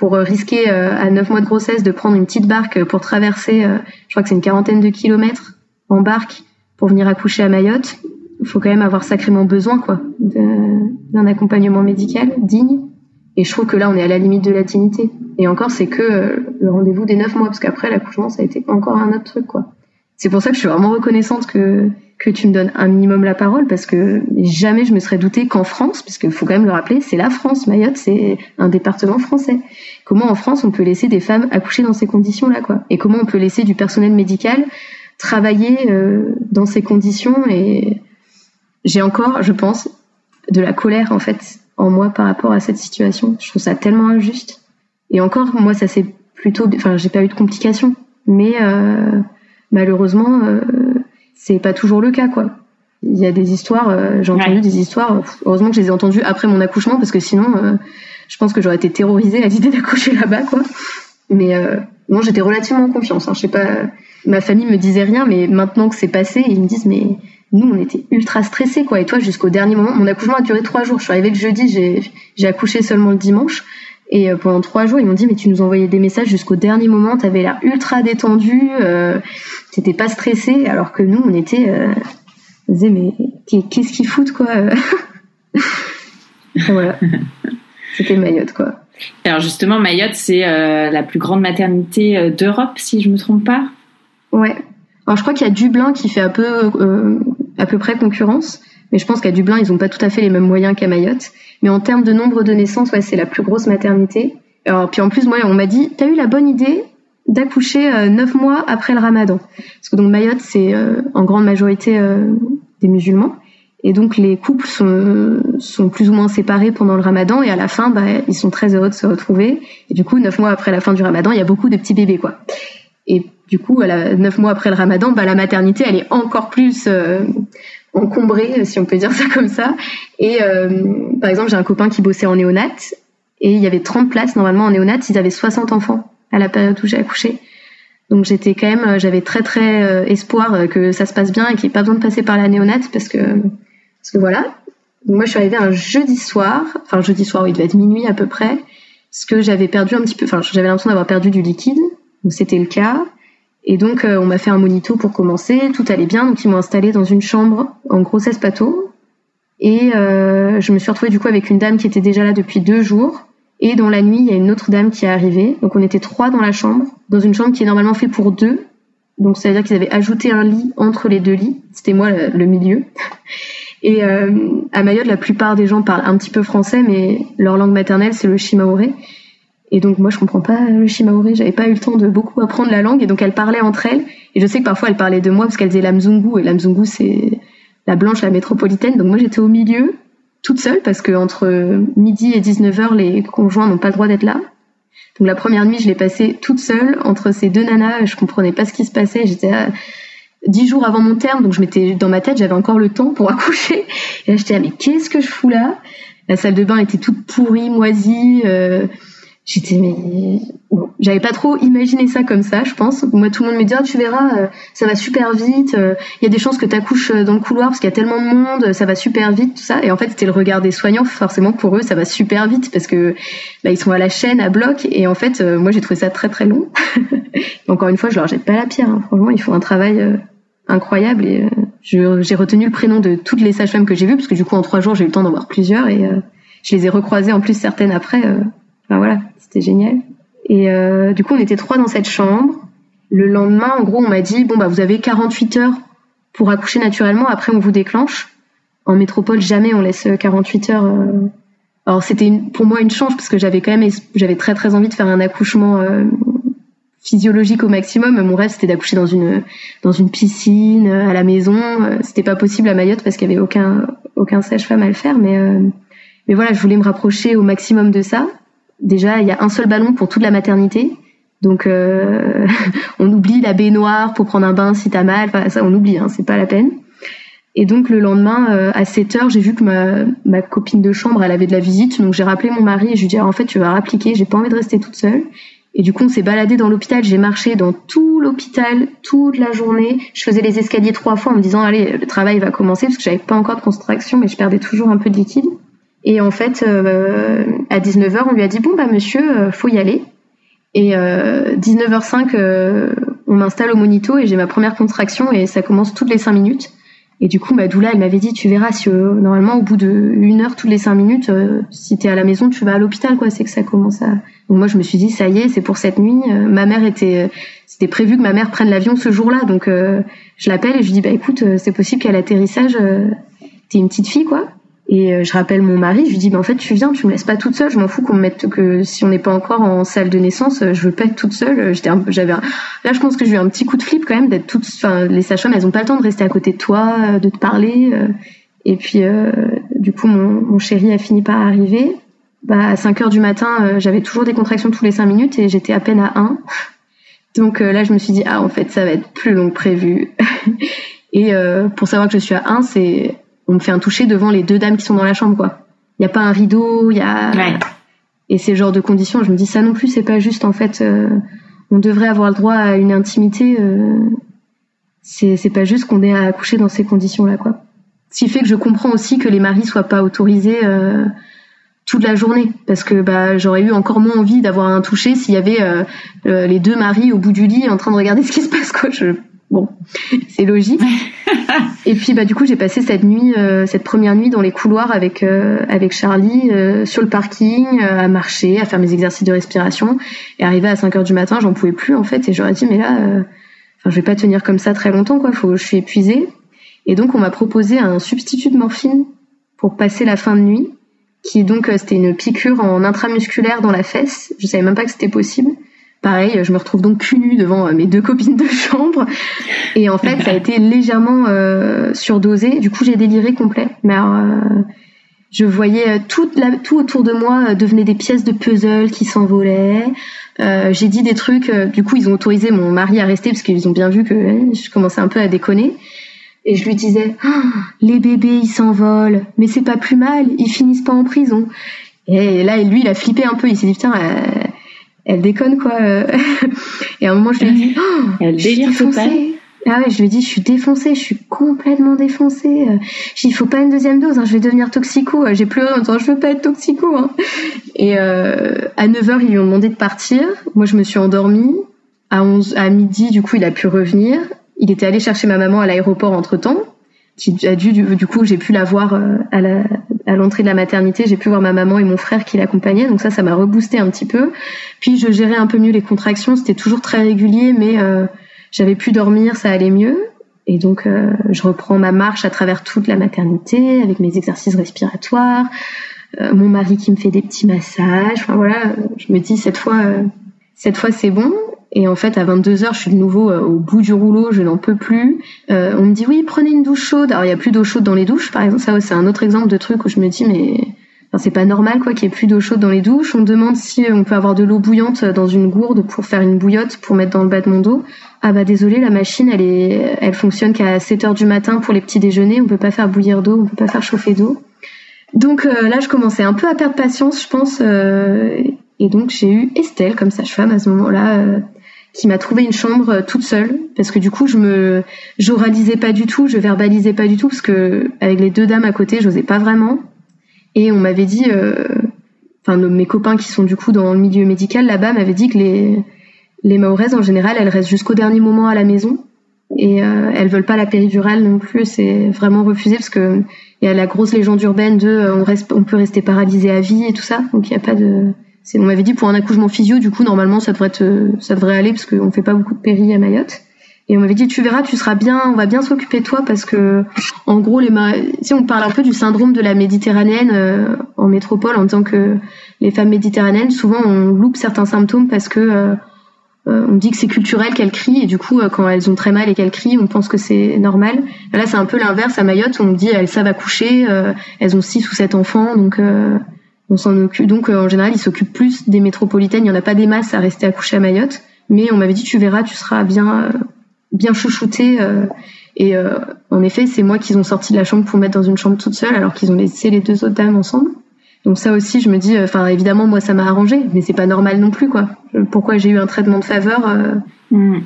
pour risquer à 9 mois de grossesse de prendre une petite barque pour traverser, je crois que c'est une quarantaine de kilomètres en barque pour venir accoucher à Mayotte, il faut quand même avoir sacrément besoin quoi d'un accompagnement médical digne. Et je trouve que là, on est à la limite de la dignité. Et encore, c'est que euh, le rendez-vous des neuf mois, parce qu'après l'accouchement, ça a été encore un autre truc, quoi. C'est pour ça que je suis vraiment reconnaissante que que tu me donnes un minimum la parole, parce que jamais je me serais douté qu'en France, parce qu'il faut quand même le rappeler, c'est la France. Mayotte, c'est un département français. Comment en France on peut laisser des femmes accoucher dans ces conditions-là, quoi? Et comment on peut laisser du personnel médical travailler euh, dans ces conditions? Et j'ai encore, je pense, de la colère en fait en moi par rapport à cette situation. Je trouve ça tellement injuste. Et encore, moi, ça c'est plutôt, enfin, j'ai pas eu de complications, mais euh, malheureusement, euh, c'est pas toujours le cas, quoi. Il y a des histoires, euh, j'ai entendu des histoires. Heureusement que je les ai entendues après mon accouchement, parce que sinon, euh, je pense que j'aurais été terrorisée à l'idée d'accoucher là-bas, quoi. Mais bon, j'étais relativement en confiance. Hein. Je sais pas, ma famille me disait rien, mais maintenant que c'est passé, ils me disent mais nous, on était ultra stressés, quoi. Et toi, jusqu'au dernier moment, mon accouchement a duré trois jours. Je suis arrivée le jeudi, j'ai accouché seulement le dimanche. Et euh, pendant trois jours, ils m'ont dit, mais tu nous envoyais des messages jusqu'au dernier moment, t'avais l'air ultra détendu, euh, t'étais pas stressé, alors que nous, on était, euh, on disait, mais qu'est-ce qu'ils foutent, quoi Voilà. C'était Mayotte, quoi. Alors justement, Mayotte, c'est euh, la plus grande maternité d'Europe, si je me trompe pas? Ouais. Alors je crois qu'il y a Dublin qui fait un peu à peu près concurrence. Mais je pense qu'à Dublin, ils n'ont pas tout à fait les mêmes moyens qu'à Mayotte. Mais en termes de nombre de naissances, ouais, c'est la plus grosse maternité. Alors, puis en plus, moi, on m'a dit, t'as eu la bonne idée d'accoucher euh, neuf mois après le ramadan. Parce que donc Mayotte, c'est euh, en grande majorité euh, des musulmans. Et donc les couples sont, sont plus ou moins séparés pendant le ramadan et à la fin, bah, ils sont très heureux de se retrouver. Et du coup, neuf mois après la fin du ramadan, il y a beaucoup de petits bébés, quoi. Et du coup, neuf mois après le ramadan, bah, la maternité, elle est encore plus encombrée, si on peut dire ça comme ça. Et euh, par exemple, j'ai un copain qui bossait en néonat et il y avait 30 places normalement en néonat, ils avaient 60 enfants à la période où j'ai accouché. Donc j'étais quand même, j'avais très très euh, espoir que ça se passe bien et qu'il n'y ait pas besoin de passer par la néonat parce que parce que voilà. moi je suis arrivée un jeudi soir, enfin jeudi soir, il devait être minuit à peu près, parce que j'avais perdu un petit peu, enfin j'avais l'impression d'avoir perdu du liquide, donc c'était le cas. Et donc, euh, on m'a fait un monito pour commencer, tout allait bien, donc ils m'ont installé dans une chambre en grossesse pato. Et euh, je me suis retrouvée du coup avec une dame qui était déjà là depuis deux jours. Et dans la nuit, il y a une autre dame qui est arrivée. Donc on était trois dans la chambre, dans une chambre qui est normalement faite pour deux. Donc ça veut dire qu'ils avaient ajouté un lit entre les deux lits. C'était moi le, milieu. Et euh, à Mayotte, la plupart des gens parlent un petit peu français, mais leur langue maternelle, c'est le shimaoré. Et donc moi je comprends pas le shimaori, j'avais pas eu le temps de beaucoup apprendre la langue. Et donc elles parlaient entre elles. Et je sais que parfois elles parlaient de moi parce qu'elles disaient la mzungu. Et la mzungu c'est la blanche, la métropolitaine. Donc moi j'étais au milieu toute seule parce que entre midi et 19h les conjoints n'ont pas le droit d'être là. Donc la première nuit je l'ai passée toute seule entre ces deux nanas, je comprenais pas ce qui se passait, j'étais dix jours avant mon terme. Donc je m'étais dans ma tête j'avais encore le temps pour accoucher. Et là j'étais mais qu'est-ce que je fous là? La salle de bain était toute pourrie, moisie. Euh, j'étais mais bon, j'avais pas trop imaginé ça comme ça je pense. Moi tout le monde me dit ah, tu verras euh, ça va super vite euh, il y a des chances que tu accouches euh, dans le couloir parce qu'il y a tellement de monde ça va super vite tout ça. Et en fait c'était le regard des soignants. Forcément pour eux ça va super vite parce que bah, ils sont à la chaîne à bloc. Et en fait moi j'ai trouvé ça très très long. Encore une fois je leur jette pas la pierre hein. franchement ils font un travail incroyable. Et j'ai retenu le prénom de toutes les sages-femmes que j'ai vues parce que du coup en trois jours j'ai eu le temps d'en voir plusieurs. Et je les ai recroisées en plus certaines après enfin voilà c'était génial. Et euh, du coup, on était trois dans cette chambre. Le lendemain, en gros, on m'a dit bon bah vous avez 48 heures pour accoucher naturellement. Après, on vous déclenche. En métropole, jamais on laisse 48 heures. Euh. Alors c'était pour moi une chance parce que j'avais quand même j'avais très très envie de faire un accouchement euh, physiologique au maximum. Mon rêve c'était d'accoucher dans une dans une piscine à la maison. C'était pas possible à Mayotte parce qu'il y avait aucun aucun sage-femme à le faire. Mais mais voilà, je voulais me rapprocher au maximum de ça déjà, il y a un seul ballon pour toute la maternité. Donc, euh, on oublie la baignoire pour prendre un bain si t'as mal. Enfin, ça, on oublie, hein, c'est pas la peine. Et donc le lendemain, euh, à 7 heures, j'ai vu que ma, ma, copine de chambre, elle avait de la visite. Donc j'ai rappelé mon mari et je lui ai dit, en fait, tu vas rappliquer, j'ai pas envie de rester toute seule. Et du coup, on s'est baladé dans l'hôpital. J'ai marché dans tout l'hôpital toute la journée. Je faisais les escaliers trois fois en me disant, allez, le travail va commencer parce que j'avais pas encore de contraction, mais je perdais toujours un peu de liquide. Et en fait, euh, à 19h, on lui a dit, bon, bah monsieur, euh, faut y aller. Et euh, 19h05, euh, on m'installe au monito et j'ai ma première contraction et ça commence toutes les 5 minutes. Et du coup, ma doula, elle m'avait dit, tu verras, si euh, normalement, au bout de une heure, toutes les cinq minutes, euh, si t'es à la maison, tu vas à l'hôpital, quoi. C'est que ça commence à. Donc moi, je me suis dit, ça y est, c'est pour cette nuit. Ma mère était, c'était prévu que ma mère prenne l'avion ce jour-là, donc je l'appelle et je lui dis, bah écoute, c'est possible qu'à l'atterrissage, t'es une petite fille, quoi. Et euh, je rappelle mon mari, je lui dis, mais en fait, tu viens, tu me laisses pas toute seule. Je m'en fous qu'on me mette que si on n'est pas encore en salle de naissance, euh, je veux pas être toute seule. Euh, j'étais, j'avais, là, je pense que j'ai eu un petit coup de flip quand même d'être toute. Enfin, les sages-femmes, elles ont pas le temps de rester à côté de toi, de te parler. Et puis, du coup, mon, mon, chéri a fini par arriver. Bah, à 5 heures du matin, j'avais toujours des contractions tous les 5 minutes et j'étais à peine à 1. Donc là, je me suis dit, ah, en fait, ça va être plus long que prévu. et pour savoir que je suis à 1, c'est on me fait un toucher devant les deux dames qui sont dans la chambre, quoi. Il n'y a pas un rideau, il y a. Et ces genres de conditions, je me dis ça non plus, c'est pas juste. En fait, euh, on devrait avoir le droit à une intimité. Euh, c'est pas juste qu'on ait à accoucher dans ces conditions-là, quoi. Ce qui fait que je comprends aussi que les maris soient pas autorisés euh, toute la journée, parce que bah, j'aurais eu encore moins envie d'avoir un toucher s'il y avait les deux maris au bout du lit en train de regarder ce qui se passe, quoi. Je, Bon, c'est logique. et puis bah du coup j'ai passé cette nuit, euh, cette première nuit dans les couloirs avec euh, avec Charlie euh, sur le parking, à marcher, à faire mes exercices de respiration. Et arrivé à 5 heures du matin, j'en pouvais plus en fait et j'aurais dit mais là, enfin je vais pas tenir comme ça très longtemps quoi. Faut, je suis épuisée. Et donc on m'a proposé un substitut de morphine pour passer la fin de nuit, qui donc c'était une piqûre en intramusculaire dans la fesse. Je savais même pas que c'était possible. Pareil, je me retrouve donc cul nue devant euh, mes deux copines de chambre. Et en fait, ça a été légèrement euh, surdosé. Du coup, j'ai déliré complet. Mais euh, je voyais la, tout autour de moi devenait des pièces de puzzle qui s'envolaient. j'ai dit des trucs. du coup, ils ont autorisé mon mari à rester parce qu'ils ont bien vu que je commençais un peu à déconner. Et je lui disais, ah, les bébés, ils s'envolent, mais c'est pas plus mal, ils finissent pas en prison. Et là, lui, il a flippé un peu. Il s'est dit, putain, elle déconne quoi. Et à un moment, je lui dit, oh, elle délire total. Ah ouais, je lui dit, je suis défoncée, je suis complètement défoncée. Je il faut pas une deuxième dose, hein, je vais devenir toxico. J'ai pleuré en disant, je veux pas être toxico. Hein. Et euh, à 9h, ils lui ont demandé de partir. Moi, je me suis endormie. À, 11, à midi, du coup, il a pu revenir. Il était allé chercher ma maman à l'aéroport entre-temps qui a dû du, coup j'ai pu la voir euh, à la, à l'entrée de la maternité, j'ai pu voir ma maman et mon frère qui l'accompagnaient, donc ça ça m'a reboosté un petit peu. Puis je gérais un peu mieux les contractions, c'était toujours très régulier mais euh, j'avais pu dormir, ça allait mieux. Et donc euh, je reprends ma marche à travers toute la maternité avec mes exercices respiratoires, mon mari qui me fait des petits massages, enfin voilà, je me dis cette fois cette fois c'est bon et en fait, à 22 heures, je suis de nouveau euh, au bout du rouleau, je n'en peux plus. Euh, on me dit oui, prenez une douche chaude. Alors il y a plus d'eau chaude dans les douches, par exemple. Ça, c'est un autre exemple de truc où je me dis mais enfin, c'est pas normal quoi qu'il y ait plus d'eau chaude dans les douches. On demande si on peut avoir de l'eau bouillante dans une gourde pour faire une bouillotte pour mettre dans le bas de mon dos. Ah bah désolé, la machine elle est, elle fonctionne qu'à 7 heures du matin pour les petits déjeuners. On peut pas faire bouillir d'eau, on peut pas faire chauffer d'eau. Donc euh, là, je commençais un peu à perdre patience, je pense. et donc j'ai eu Estelle comme sage-femme à ce moment-là qui m'a trouvé une chambre euh, toute seule parce que du coup je me j'oralisais pas du tout, je verbalisais pas du tout parce que avec les deux dames à côté, j'osais pas vraiment. Et on m'avait dit euh, enfin mes copains qui sont du coup dans le milieu médical là-bas m'avaient dit que les les maoraises en général, elles restent jusqu'au dernier moment à la maison et euh, elles veulent pas la péridurale non plus, c'est vraiment refusé parce que il y a la grosse légende urbaine de euh, on reste on peut rester paralysé à vie et tout ça. Donc il y a pas de on m'avait dit pour un accouchement physio, du coup normalement ça devrait ça devrait aller parce qu'on fait pas beaucoup de péri à Mayotte. Et on m'avait dit tu verras, tu seras bien, on va bien s'occuper de toi parce que en gros les si on parle un peu du syndrome de la méditerranéenne euh, en métropole en tant que les femmes méditerranéennes, souvent on loupe certains symptômes parce que euh, euh, on dit que c'est culturel qu'elles crient et du coup quand elles ont très mal et qu'elles crient, on pense que c'est normal. Là c'est un peu l'inverse à Mayotte, on dit elles savent accoucher, elles ont six ou sept enfants donc on s'en occupe. Donc euh, en général, ils s'occupent plus des métropolitaines. Il n'y en a pas des masses à rester accoucher à Mayotte, mais on m'avait dit tu verras, tu seras bien euh, bien chouchouté. Euh. Et en effet, c'est moi qu'ils ont sorti de la chambre pour mettre dans une chambre toute seule, alors qu'ils ont laissé les deux autres dames ensemble. Donc ça aussi, je me dis, enfin évidemment, moi ça m'a arrangé, mais c'est pas normal non plus, quoi. Pourquoi j'ai eu un traitement de faveur mm.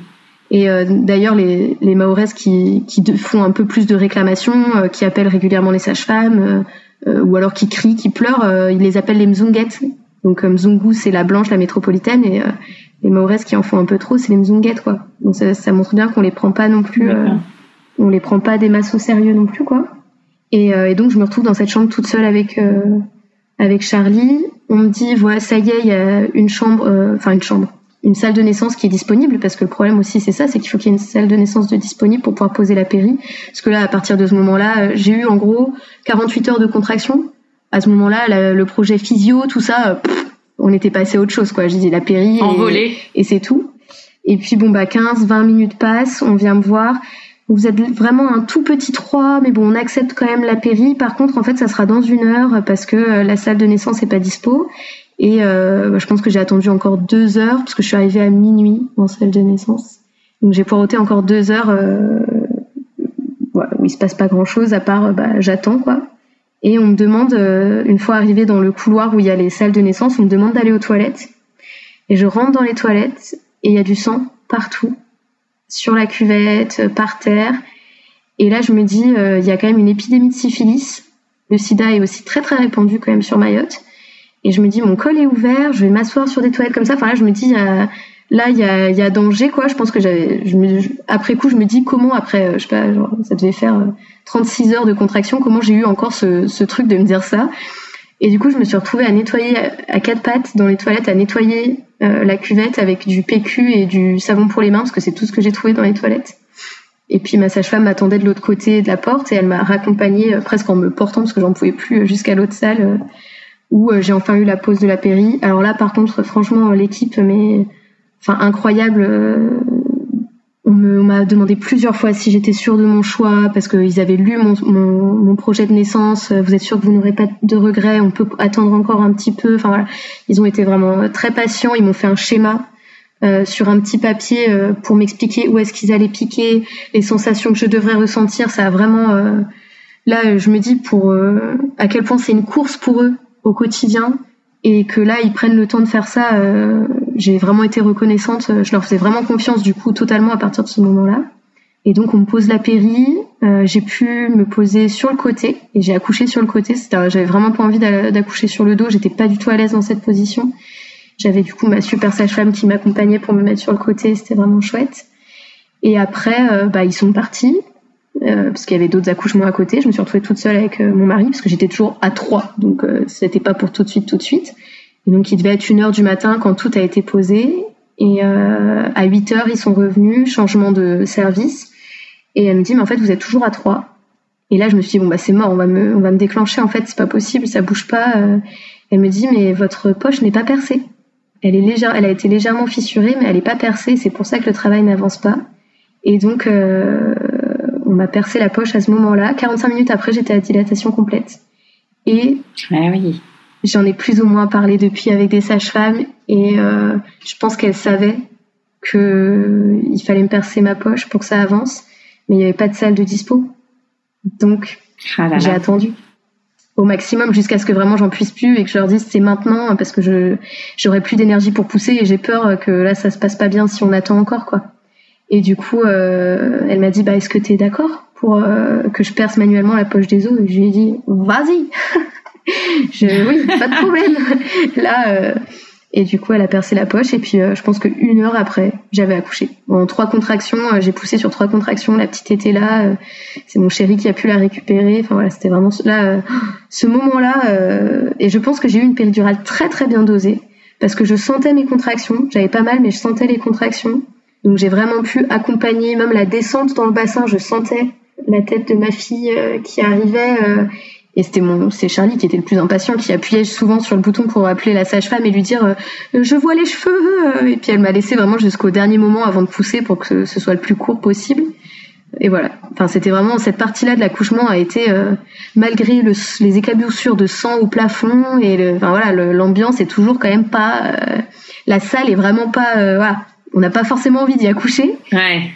Et d'ailleurs, les, les Mahoraises qui, qui font un peu plus de réclamations, qui appellent régulièrement les sages-femmes, ou alors qui crient, qui pleurent, ils les appellent les mzunguettes. Donc Mzungu, c'est la blanche, la métropolitaine, et les Mahoraises qui en font un peu trop, c'est les mzunguettes, quoi. Donc ça, ça, montre bien qu'on les prend pas non plus, euh, on les prend pas des masses au sérieux non plus, quoi. Et, euh, et, donc je me retrouve dans cette chambre toute seule avec euh, avec Charlie. On me dit voilà, ça y est, il y a une chambre, enfin une chambre, une salle de naissance qui est disponible parce que le problème aussi c'est ça, c'est qu'il faut qu'il y ait une salle de naissance de disponible pour pouvoir poser la péri. Parce que là, à partir de ce moment-là, j'ai eu en gros 48 heures de contraction. À ce moment-là, le projet physio, tout ça, on était passé à autre chose, quoi. J'ai dit la péri. Et, et c'est tout. Et puis, bon, bah, 15, 20 minutes passent, on vient me voir. Vous êtes vraiment un tout petit 3, mais bon, on accepte quand même la péri. Par contre, en fait, ça sera dans une heure parce que euh, la salle de naissance n'est pas dispo. Et euh, bah, je pense que j'ai attendu encore deux heures parce que je suis arrivée à minuit en salle de naissance. Donc j'ai poireauté encore deux heures euh, où il se passe pas grand chose à part bah, j'attends quoi. Et on me demande, euh, une fois arrivé dans le couloir où il y a les salles de naissance, on me demande d'aller aux toilettes. Et je rentre dans les toilettes et il y a du sang partout, sur la cuvette, par terre. Et là, je me dis, euh, il y a quand même une épidémie de syphilis. Le sida est aussi très très répandu quand même sur Mayotte. Et je me dis, mon col est ouvert, je vais m'asseoir sur des toilettes comme ça. Enfin là, je me dis, là, il y a, y a, danger, quoi. Je pense que j'avais, après coup, je me dis comment après, euh, je sais pas, genre, ça devait faire 36 heures de contraction, comment j'ai eu encore ce, ce, truc de me dire ça? Et du coup, je me suis retrouvée à nettoyer à quatre pattes dans les toilettes, à nettoyer euh, la cuvette avec du PQ et du savon pour les mains, parce que c'est tout ce que j'ai trouvé dans les toilettes. Et puis ma sage-femme m'attendait de l'autre côté de la porte et elle m'a raccompagnée euh, presque en me portant, parce que j'en pouvais plus, euh, jusqu'à l'autre salle où j'ai enfin eu la pause de la péri. Alors là, par contre, franchement, l'équipe, mais enfin incroyable on m'a demandé plusieurs fois si j'étais sûre de mon choix parce qu'ils avaient lu mon, mon, mon, projet de naissance. Vous êtes sûr que vous n'aurez pas de regrets On peut attendre encore un petit peu. Enfin voilà, ils ont été vraiment très patients. Ils m'ont fait un schéma euh, sur un petit papier euh, pour m'expliquer où est-ce qu'ils allaient piquer, les sensations que je devrais ressentir. Ça a vraiment euh, là, je me dis pour à quel point c'est une course pour eux au quotidien et que là ils prennent le temps de faire ça euh, j'ai vraiment été reconnaissante. Je leur faisais vraiment confiance du coup totalement à partir de ce moment-là. Et donc on me pose la péri euh, j'ai pu me poser sur le côté et j'ai accouché sur le côté. J'avais vraiment pas envie d'accoucher sur le dos. J'étais pas du tout à l'aise dans cette position. J'avais du coup ma super sage-femme qui m'accompagnait pour me mettre sur le côté. C'était vraiment chouette. Et après euh, bah ils sont partis euh, parce qu'il y avait d'autres accouchements à côté. Je me suis retrouvée toute seule avec euh, mon mari parce que j'étais toujours à trois, donc euh, c'était pas pour tout de suite, tout de suite. Et donc il devait être une heure du matin quand tout a été posé. Et à 8 heures, ils sont revenus, changement de service. Et elle me dit, mais en fait, vous êtes toujours à trois. Et là, je me suis dit, bon, bah, c'est mort, on va me, déclencher, en fait, c'est pas possible, ça bouge pas. Elle me dit, mais votre poche n'est pas percée. Elle est légère, elle a été légèrement fissurée, mais elle n'est pas percée, c'est pour ça que le travail n'avance pas. Et donc, on m'a percé la poche à ce moment-là. 45 minutes après, j'étais à dilatation complète. Et ah oui. j'en ai plus ou moins parlé depuis avec des sages-femmes et euh, je pense qu'elles savaient qu'il fallait me percer ma poche pour que ça avance, mais il n'y avait pas de salle de dispo. Donc, ah j'ai attendu au maximum jusqu'à ce que vraiment j'en puisse plus et que je leur dise c'est maintenant parce que je j'aurai plus d'énergie pour pousser et j'ai peur que là ça se passe pas bien si on attend encore quoi. Et du coup, euh, elle m'a dit, bah, est-ce que tu es d'accord pour euh, que je perce manuellement la poche des os? Et je lui ai dit, vas-y. je, oui, pas de problème. Là, euh, et du coup, elle a percé la poche. Et puis, je pense qu'une heure après, j'avais accouché. En trois contractions, j'ai poussé sur trois contractions. La petite était là. c'est mon chéri qui a pu la récupérer. Enfin voilà, c'était vraiment là, ce moment-là. et je pense que j'ai eu une péridurale très très bien dosée parce que je sentais mes contractions. J'avais pas mal, mais je sentais les contractions. Donc j'ai vraiment pu accompagner même la descente dans le bassin. Je sentais la tête de ma fille euh, qui arrivait. Euh, et c'était mon, c'est Charlie qui était le plus impatient, qui appuyait souvent sur le bouton pour appeler la sage-femme et lui dire euh, je vois les cheveux. Et puis elle m'a laissé vraiment jusqu'au dernier moment avant de pousser pour que ce soit le plus court possible. Et voilà. Enfin, c'était vraiment cette partie-là de l'accouchement a été malgré le, les éclaboussures de sang au plafond et le, enfin voilà, l'ambiance est toujours quand même pas. la salle est vraiment pas. voilà on n'a pas forcément envie d'y accoucher.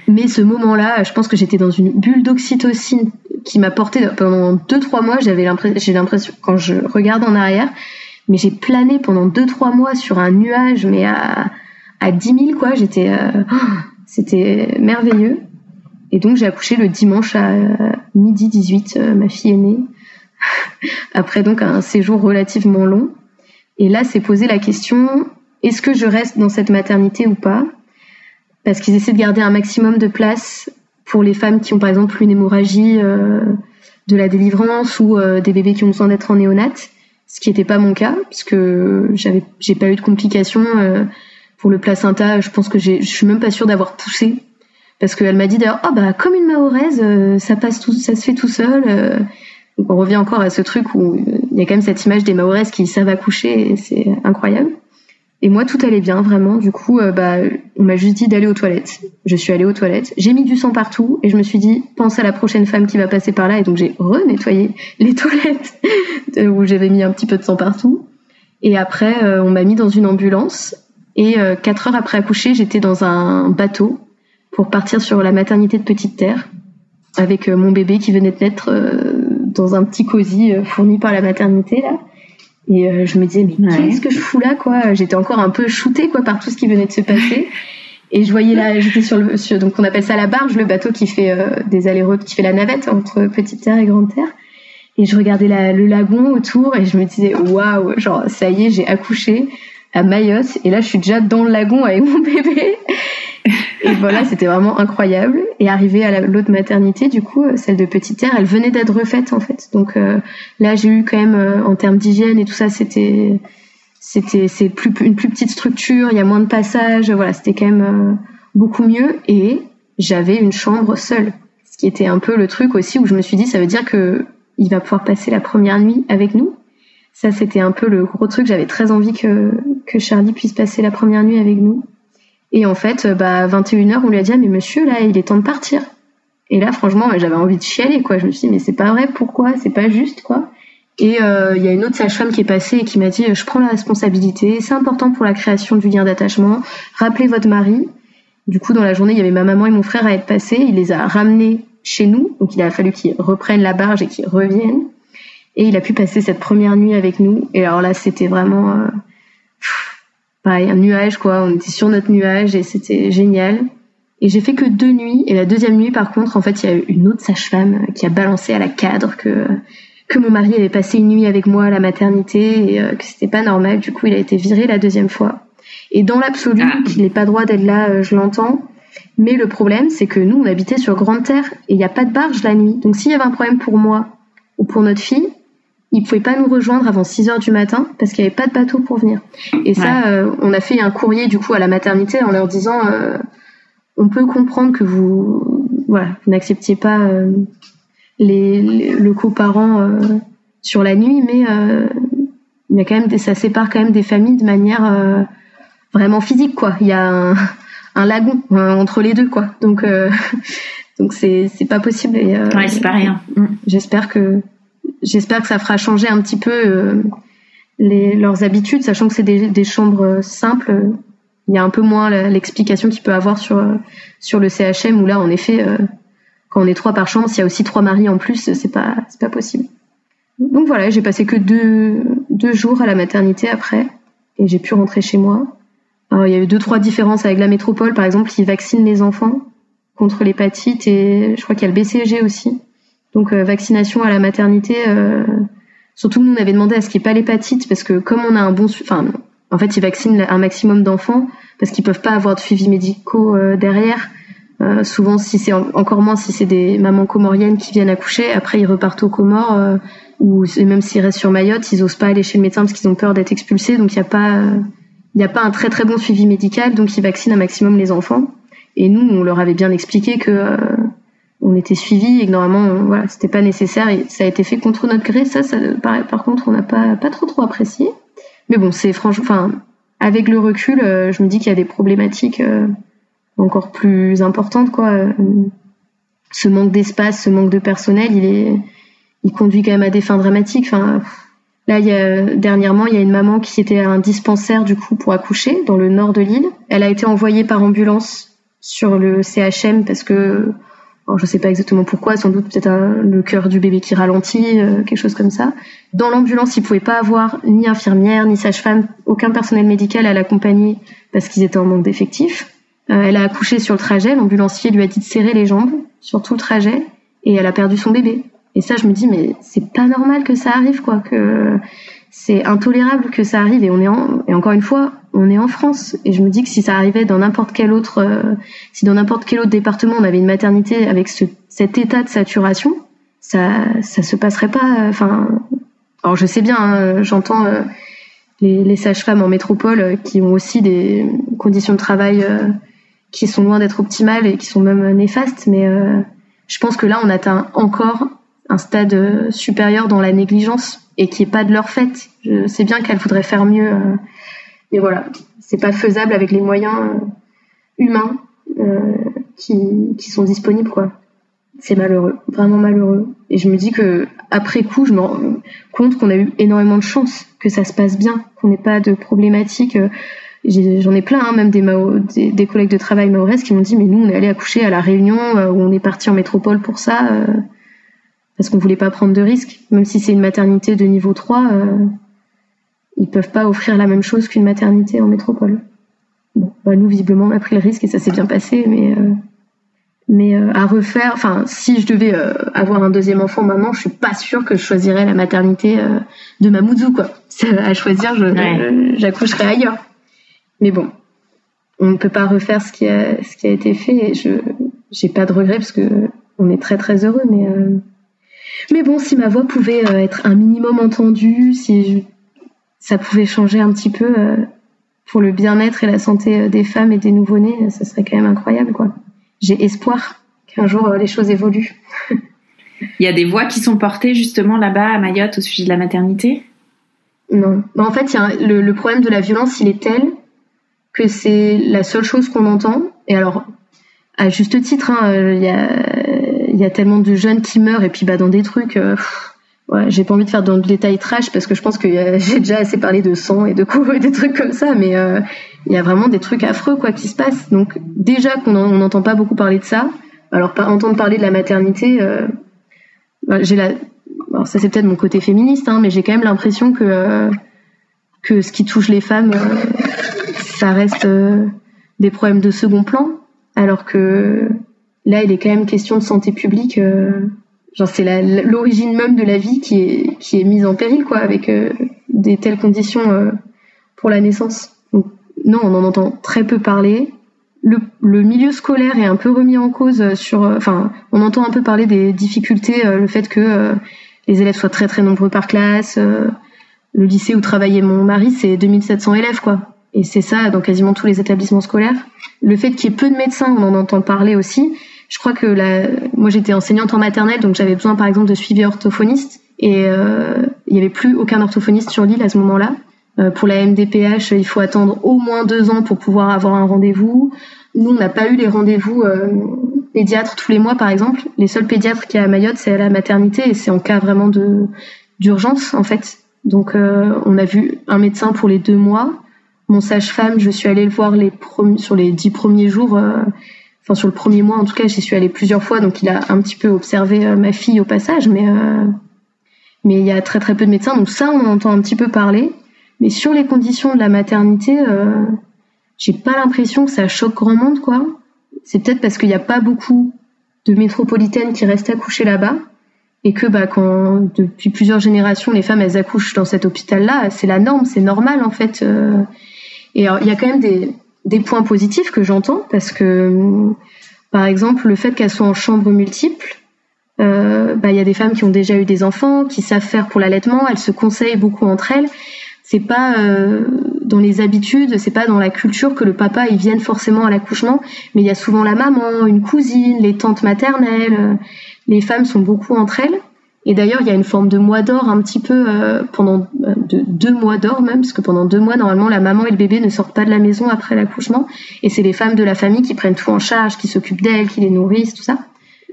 Mais ce moment-là, je pense que j'étais dans une bulle d'oxytocine qui m'a porté pendant 2-3 mois. J'avais l'impression, j'ai l'impression, quand je regarde en arrière, mais j'ai plané pendant 2-3 mois sur un nuage, mais à, à 10 000, quoi. J'étais, euh, c'était merveilleux. Et donc, j'ai accouché le dimanche à midi 18, euh, ma fille est née. Après donc un séjour relativement long. Et là, c'est posé la question, est-ce que je reste dans cette maternité ou pas? Parce qu'ils essaient de garder un maximum de place pour les femmes qui ont par exemple une hémorragie euh, de la délivrance ou euh, des bébés qui ont besoin d'être en néonat, ce qui n'était pas mon cas, puisque j'avais j'ai pas eu de complications euh, pour le placenta. Je pense que je suis même pas sûre d'avoir poussé parce qu'elle m'a dit d'ailleurs oh bah comme une mahoraise ça passe tout ça se fait tout seul on revient encore à ce truc où il y a quand même cette image des mahoraises qui savent accoucher et c'est incroyable. Et moi, tout allait bien, vraiment. Du coup, euh, bah, on m'a juste dit d'aller aux toilettes. Je suis allée aux toilettes. J'ai mis du sang partout et je me suis dit, pense à la prochaine femme qui va passer par là. Et donc, j'ai renettoyé les toilettes où j'avais mis un petit peu de sang partout. Et après, euh, on m'a mis dans une ambulance. Et euh, quatre heures après accoucher, j'étais dans un bateau pour partir sur la maternité de Petite Terre avec mon bébé qui venait de naître dans un petit cosy fourni par la maternité là. Et euh, je me disais mais qu'est-ce que je fous là quoi? J'étais encore un peu shootée quoi par tout ce qui venait de se passer. Et je voyais là, j'étais sur le, sur, donc on appelle ça la barge, le bateau qui fait euh, des allers-retours, qui fait la navette entre Petite Terre et Grande Terre. Et je regardais la, le lagon autour et je me disais waouh, genre ça y est, j'ai accouché à Mayotte et là je suis déjà dans le lagon avec mon bébé et voilà, c'était vraiment incroyable. Et arrivé à l'autre maternité, du coup, euh, celle de Petite Terre, elle venait d'être refaite en fait. Donc euh, là, j'ai eu quand même euh, en termes d'hygiène et tout ça, c'était c'était c'est plus une plus petite structure, il y a moins de passages, voilà, c'était quand même beaucoup mieux. Et j'avais une chambre seule, ce qui était un peu le truc aussi où je me suis dit, ça veut dire que il va pouvoir passer la première nuit avec nous. Ça, c'était un peu le gros truc. J'avais très envie que que Charlie puisse passer la première nuit avec nous. Et en fait, euh, bah, 21h, on lui a dit, ah, mais monsieur, là, il est temps de partir. Et là, franchement, j'avais envie de chialer, quoi. Je me suis dit, mais c'est pas vrai, pourquoi? C'est pas juste, quoi. Et euh, il y a une autre sage-femme qui est passée et qui m'a dit, je prends la responsabilité, c'est important pour la création du lien d'attachement, rappelez votre mari. Du coup, dans la journée, il y avait ma maman et mon frère à être passés, il les a ramenés chez nous, donc il a fallu qu'ils reprennent la barge et qu'ils reviennent. Et il a pu passer cette première nuit avec nous. Et alors là, c'était vraiment... Euh, pareil, un nuage, quoi. On était sur notre nuage et c'était génial. Et j'ai fait que deux nuits. Et la deuxième nuit, par contre, en fait, il y a eu une autre sage-femme qui a balancé à la cadre que que mon mari avait passé une nuit avec moi à la maternité et euh, que c'était pas normal. Du coup, il a été viré la deuxième fois. Et dans l'absolu, ah. qu'il n'ait pas droit d'être là, euh, je l'entends. Mais le problème, c'est que nous, on habitait sur Grande Terre et il n'y a pas de barge la nuit. Donc s'il y avait un problème pour moi ou pour notre fille, ils pouvaient pas nous rejoindre avant 6 heures du matin parce qu'il n'y avait pas de bateau pour venir. Et ça, euh, on a fait un courrier du coup à la maternité en leur disant euh, on peut comprendre que vous voilà, vous n'acceptiez pas euh, les, le coparent sur la nuit, mais il y a quand même des, ça sépare quand même des familles de manière vraiment physique quoi. Il y a un, un lagon entre les deux quoi. Donc donc c'est c'est pas possible. Et, ouais, c'est pas rien. J'espère que j'espère que ça fera changer un petit peu euh, leurs habitudes, sachant que c'est des, chambres simples. Il y a un peu moins l'explication qu'il peut avoir sur sur le CHM où là, en effet, euh, quand on est trois par chambre, s'il y a aussi trois maris en plus, c'est pas pas possible. Donc voilà, j'ai passé que deux deux jours à la maternité après et j'ai pu rentrer chez moi. Alors, il y a eu deux trois différences avec la métropole, par exemple, ils vaccinent les enfants contre l'hépatite et je crois qu'il y a le BCG aussi. Donc euh, vaccination à la maternité. Euh, surtout nous on avait demandé à ce qu'il n'y ait pas l'hépatite parce que comme on a un bon, enfin en fait ils vaccinent un maximum d'enfants parce qu'ils peuvent pas avoir de suivi médicaux euh, derrière. Euh, souvent, si c'est encore moins si c'est des mamans comoriennes qui viennent accoucher, après ils repartent aux Comores euh, ou même s'ils restent sur Mayotte, ils osent pas aller chez le médecin parce qu'ils ont peur d'être expulsés. Donc il n'y a pas il n'y a pas un très très bon suivi médical, donc ils vaccinent un maximum les enfants. Et nous, on leur avait bien expliqué que on était suivi et que normalement voilà c'était pas nécessaire et ça a été fait contre notre gré. Ça, ça par, par contre on n'a pas pas trop trop apprécié. Mais bon c'est franchement enfin avec le recul euh, je me dis qu'il y a des problématiques euh, encore plus importantes quoi. Euh, ce manque d'espace ce manque de personnel il est il conduit quand même à des fins dramatiques. Enfin Là, il y a, dernièrement, il y a une maman qui était à un dispensaire du coup pour accoucher dans le nord de l'île. Elle a été envoyée par ambulance sur le CHM parce que alors, je sais pas exactement pourquoi, sans doute peut-être le cœur du bébé qui ralentit, euh, quelque chose comme ça. Dans l'ambulance, ils pouvaient pas avoir ni infirmière, ni sage-femme, aucun personnel médical à l'accompagner parce qu'ils étaient en manque d'effectifs. Euh, elle a accouché sur le trajet, l'ambulancier lui a dit de serrer les jambes sur tout le trajet et elle a perdu son bébé. Et ça, je me dis, mais c'est pas normal que ça arrive, quoi, c'est intolérable que ça arrive. Et on est en, et encore une fois, on est en France. Et je me dis que si ça arrivait dans n'importe quel autre, euh, si dans n'importe quel autre département on avait une maternité avec ce, cet état de saturation, ça, ça se passerait pas. Enfin, alors je sais bien, hein, j'entends euh, les, sages-femmes en métropole euh, qui ont aussi des conditions de travail qui sont loin d'être optimales et qui sont même néfastes, mais je pense que là on atteint encore un stade euh, supérieur dans la négligence et qui est pas de leur fait. Je sais bien qu'elles voudraient faire mieux, euh, mais voilà, c'est pas faisable avec les moyens euh, humains qui, qui sont disponibles. C'est malheureux, vraiment malheureux. Et je me dis que après coup, je me rends compte qu'on a eu énormément de chance, que ça se passe bien, qu'on n'ait pas de problématiques. J'en ai, plein, hein, même des, des, collègues de travail maoresques qui m'ont dit mais nous on est allé accoucher à la Réunion où on est parti en métropole pour ça parce qu'on voulait pas prendre de risques. Même si c'est une maternité de niveau 3, euh, ils peuvent pas offrir la même chose qu'une maternité en métropole. Bon, bah nous visiblement on a pris le risque et ça s'est bien passé, mais euh, mais euh, à refaire, enfin si je devais euh, avoir un deuxième enfant maintenant, je suis pas sûre que je choisirais la maternité de Mamoudzou quoi. À choisir, j'accoucherais ailleurs. Mais bon, on ne peut pas refaire ce qui a ce qui a été fait et je j'ai pas de regrets parce que on est très très heureux, mais mais bon, si ma voix pouvait euh, être un minimum entendue, si ça pouvait changer un petit peu euh, pour le bien-être et la santé euh, des femmes et des nouveau-nés, ça serait quand même incroyable, quoi. J'ai espoir qu'un jour les choses évoluent. Il y a des voix qui sont portées justement là-bas à Mayotte au sujet de la maternité? Non. en fait, le, problème de la violence, il est tel que c'est la seule chose qu'on entend. Et alors, à juste titre, hein, il y a il y a tellement de jeunes qui meurent et puis bah dans des trucs euh, ouais, j'ai pas envie de faire dans le détail trash parce que je pense que j'ai déjà assez parlé de sang et de coups et des trucs comme ça mais euh, il y a vraiment des trucs affreux quoi qui se passent. Donc déjà qu'on n'entend pas beaucoup parler de ça alors pas entendre parler de la maternité euh, bah, j'ai la alors ça c'est peut-être mon côté féministe hein, mais j'ai quand même l'impression que que ce qui touche les femmes ça reste des problèmes de second plan alors que Là, il est quand même question de santé publique. Euh, genre, c'est l'origine même de la vie qui est, qui est mise en péril, quoi, avec euh, des telles conditions euh, pour la naissance. Non, on en entend très peu parler. Le, le, milieu scolaire est un peu remis en cause sur. Enfin, on entend un peu parler des difficultés, le fait que les élèves soient très très nombreux par classe. le lycée où travaillait mon mari, c'est 2700 élèves, quoi. Et c'est ça dans quasiment tous les établissements scolaires. Le fait qu'il y ait peu de médecins, on en entend parler aussi. Je crois que moi j'étais enseignante en maternelle, donc j'avais besoin par exemple de suivi orthophoniste. Et euh, il n'y avait plus aucun orthophoniste sur l'île à ce moment-là. Euh, pour la MDPH, il faut attendre au moins deux ans pour pouvoir avoir un rendez-vous. Nous, on n'a pas eu les rendez-vous euh, pédiatres tous les mois, par exemple. Les seuls pédiatres qu'il y a à Mayotte, c'est à la maternité et c'est en cas vraiment de d'urgence, en fait. Donc, euh, on a vu un médecin pour les deux mois. Mon sage-femme, je suis allée le voir sur les dix premiers jours enfin sur le premier mois en tout cas, j'y suis allée plusieurs fois, donc il a un petit peu observé euh, ma fille au passage, mais euh, mais il y a très très peu de médecins, donc ça on en entend un petit peu parler. Mais sur les conditions de la maternité, euh, j'ai pas l'impression que ça choque grand monde, quoi. C'est peut-être parce qu'il n'y a pas beaucoup de métropolitaines qui restent accouchées là-bas et que bah quand depuis plusieurs générations les femmes elles accouchent dans cet hôpital-là, c'est la norme, c'est normal en fait. Et il y a quand même des points positifs que j'entends parce que, par exemple, le fait qu'elles soient en chambre multiple, euh, bah, il y a des femmes qui ont déjà eu des enfants, qui savent faire pour l'allaitement, elles se conseillent beaucoup entre elles. C'est pas euh, dans les habitudes, c'est pas dans la culture que le papa il vienne forcément à l'accouchement, mais il y a souvent la maman, une cousine, les tantes maternelles. Les femmes sont beaucoup entre elles. Et d'ailleurs, il y a une forme de mois d'or un petit peu euh, pendant euh, de, deux mois d'or même, parce que pendant deux mois, normalement, la maman et le bébé ne sortent pas de la maison après l'accouchement. Et c'est les femmes de la famille qui prennent tout en charge, qui s'occupent d'elles, qui les nourrissent, tout ça.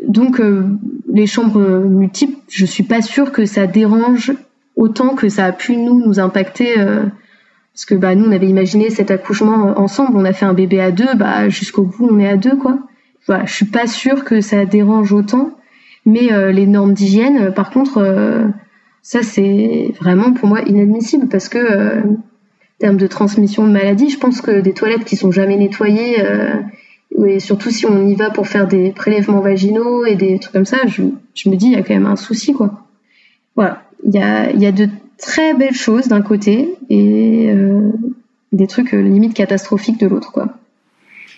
Donc, euh, les chambres multiples, je suis pas sûre que ça dérange autant que ça a pu nous nous impacter. parce que bah, nous, on avait imaginé cet accouchement ensemble, on a fait un bébé à deux, bah, jusqu'au bout, on est à deux, quoi. Voilà, je suis pas sûre que ça dérange autant, mais les normes d'hygiène, par contre, ça c'est vraiment pour moi inadmissible parce que en termes de transmission de maladie, je pense que des toilettes qui sont jamais nettoyées, euh, et surtout si on y va pour faire des prélèvements vaginaux et des trucs comme ça, je, me dis il y a quand même un souci quoi. Voilà, il y a, y a de très belles choses d'un côté et euh, des trucs euh, limite catastrophiques de l'autre quoi.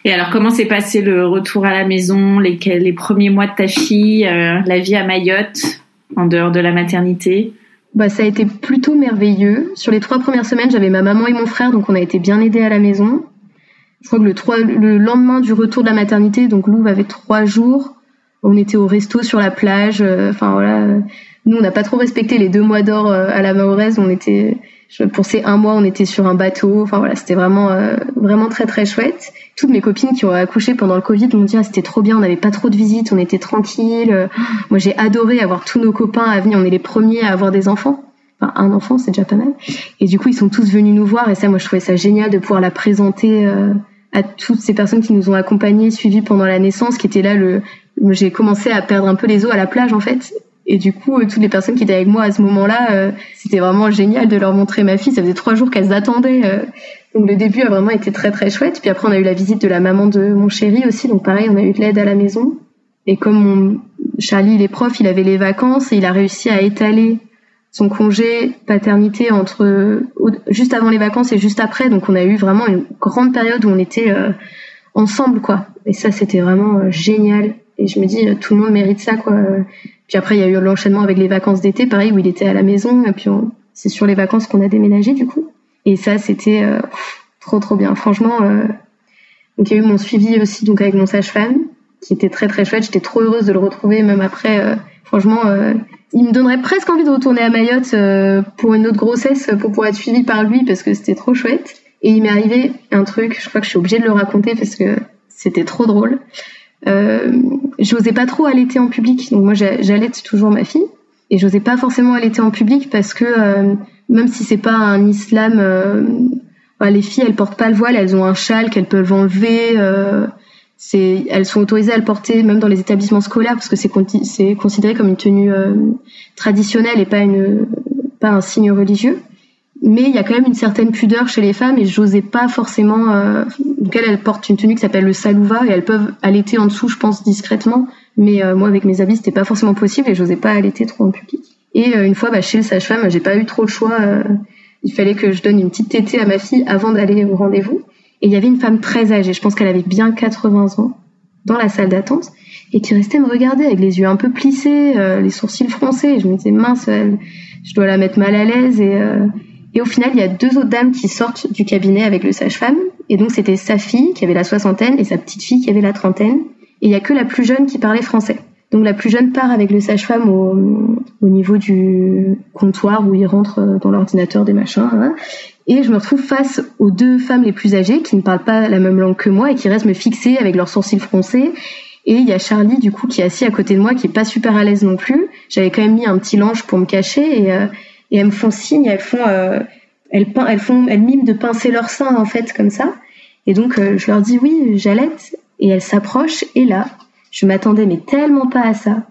Et alors, comment s'est passé le retour à la maison, les, les premiers mois de ta fille, euh, la vie à Mayotte, en dehors de la maternité? Bah, ça a été plutôt merveilleux. Sur les trois premières semaines, j'avais ma maman et mon frère, donc on a été bien aidés à la maison. Je crois que le, 3, le lendemain du retour de la maternité, donc Louve avait trois jours, on était au resto sur la plage. Euh, enfin voilà, nous on n'a pas trop respecté les deux mois d'or euh, à la Mahoraise. On était pour ces un mois, on était sur un bateau. Enfin voilà, c'était vraiment euh, vraiment très très chouette. Toutes mes copines qui ont accouché pendant le Covid m'ont dit ah, c'était trop bien, on n'avait pas trop de visites, on était tranquille. Moi j'ai adoré avoir tous nos copains à venir. On est les premiers à avoir des enfants. Enfin, un enfant, c'est déjà pas mal. Et du coup, ils sont tous venus nous voir. Et ça, moi, je trouvais ça génial de pouvoir la présenter à toutes ces personnes qui nous ont accompagnés, suivis pendant la naissance, qui étaient là. Le, j'ai commencé à perdre un peu les os à la plage en fait. Et du coup, euh, toutes les personnes qui étaient avec moi à ce moment-là, euh, c'était vraiment génial de leur montrer ma fille. Ça faisait trois jours qu'elles attendaient. Euh. Donc le début a vraiment été très très chouette. Puis après, on a eu la visite de la maman de mon chéri aussi. Donc pareil, on a eu de l'aide à la maison. Et comme Charlie, il est il avait les vacances et il a réussi à étaler son congé paternité entre juste avant les vacances et juste après. Donc on a eu vraiment une grande période où on était ensemble quoi. Et ça c'était vraiment génial. Et je me dis euh, tout le monde mérite ça quoi. Puis après il y a eu l'enchaînement avec les vacances d'été, pareil où il était à la maison. Et puis c'est sur les vacances qu'on a déménagé du coup. Et ça c'était trop trop bien. Franchement. donc il y a eu mon suivi aussi donc avec mon sage-femme qui était très très chouette. J'étais trop heureuse de le retrouver même après. franchement il me donnerait presque envie de retourner à Mayotte euh, pour une autre grossesse pour pouvoir être suivie par lui parce que c'était trop chouette. Et il m'est arrivé un truc, je crois que je suis obligée de le raconter parce que c'était trop drôle. Euh, j'osais pas trop allaiter en public, donc moi j'allaite toujours ma fille. Et j'osais pas forcément allaiter en public parce que euh, même si c'est pas un islam, euh, les filles elles portent pas le voile, elles ont un châle qu'elles peuvent enlever c'est, elles sont autorisées à le porter même dans les établissements scolaires parce que c'est, c'est considéré comme une tenue euh, traditionnelle et pas une pas un signe religieux. Mais il y a quand même une certaine pudeur chez les femmes et j'osais pas forcément. Euh, donc elles, elles portent une tenue qui s'appelle le salouva et elles peuvent allaiter en dessous, je pense discrètement. Mais euh, moi avec mes habits c'était pas forcément possible et j'osais pas allaiter trop en public. Et euh, une fois bah, chez le sage-femme, j'ai pas eu trop le choix. il fallait que je donne une petite tétée à ma fille avant d'aller au rendez-vous. Et il y avait une femme très âgée, je pense qu'elle avait bien 80 ans, dans la salle d'attente, et qui restait me regarder avec les yeux un peu plissés, euh, les sourcils froncés. Je me disais, mince, je dois la mettre mal à l'aise. Et, euh, et au final, il y a deux autres dames qui sortent du cabinet avec le sage-femme. Et donc, c'était sa fille qui avait la soixantaine et sa petite fille qui avait la trentaine. Et il y a que la plus jeune qui parlait français. Donc la plus jeune part avec le sage-femme au, au, niveau du comptoir où il rentre dans l'ordinateur des machins. Hein. Et je me retrouve face aux deux femmes les plus âgées qui ne parlent pas la même langue que moi et qui restent me fixer avec leurs sourcils froncés. Et il y a Charlie, du coup, qui est assis à côté de moi, qui est pas super à l'aise non plus. J'avais quand même mis un petit linge pour me cacher et, euh, et elles me font signe, elles font, euh, elles, elles font, elles miment de pincer leur sein, en fait, comme ça. Et donc, euh, je leur dis oui, j'allaite. Et elles s'approchent et là, je m'attendais mais tellement pas à ça.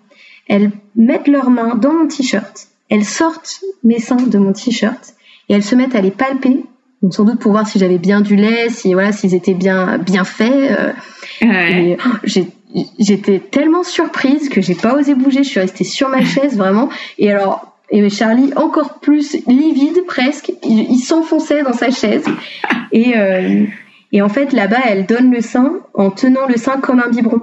Elles mettent leurs mains dans mon t-shirt. Elles sortent mes seins de mon t-shirt et elles se mettent à les palper, donc sans doute pour voir si j'avais bien du lait, si voilà, s'ils étaient bien bien faits. Euh, oh, j'étais tellement surprise que j'ai pas osé bouger, je suis restée sur ma chaise vraiment. Et alors, et Charlie encore plus livide presque, il, s'enfonçait dans sa chaise. Et euh, et en fait là-bas, elle donne le sein en tenant le sein comme un biberon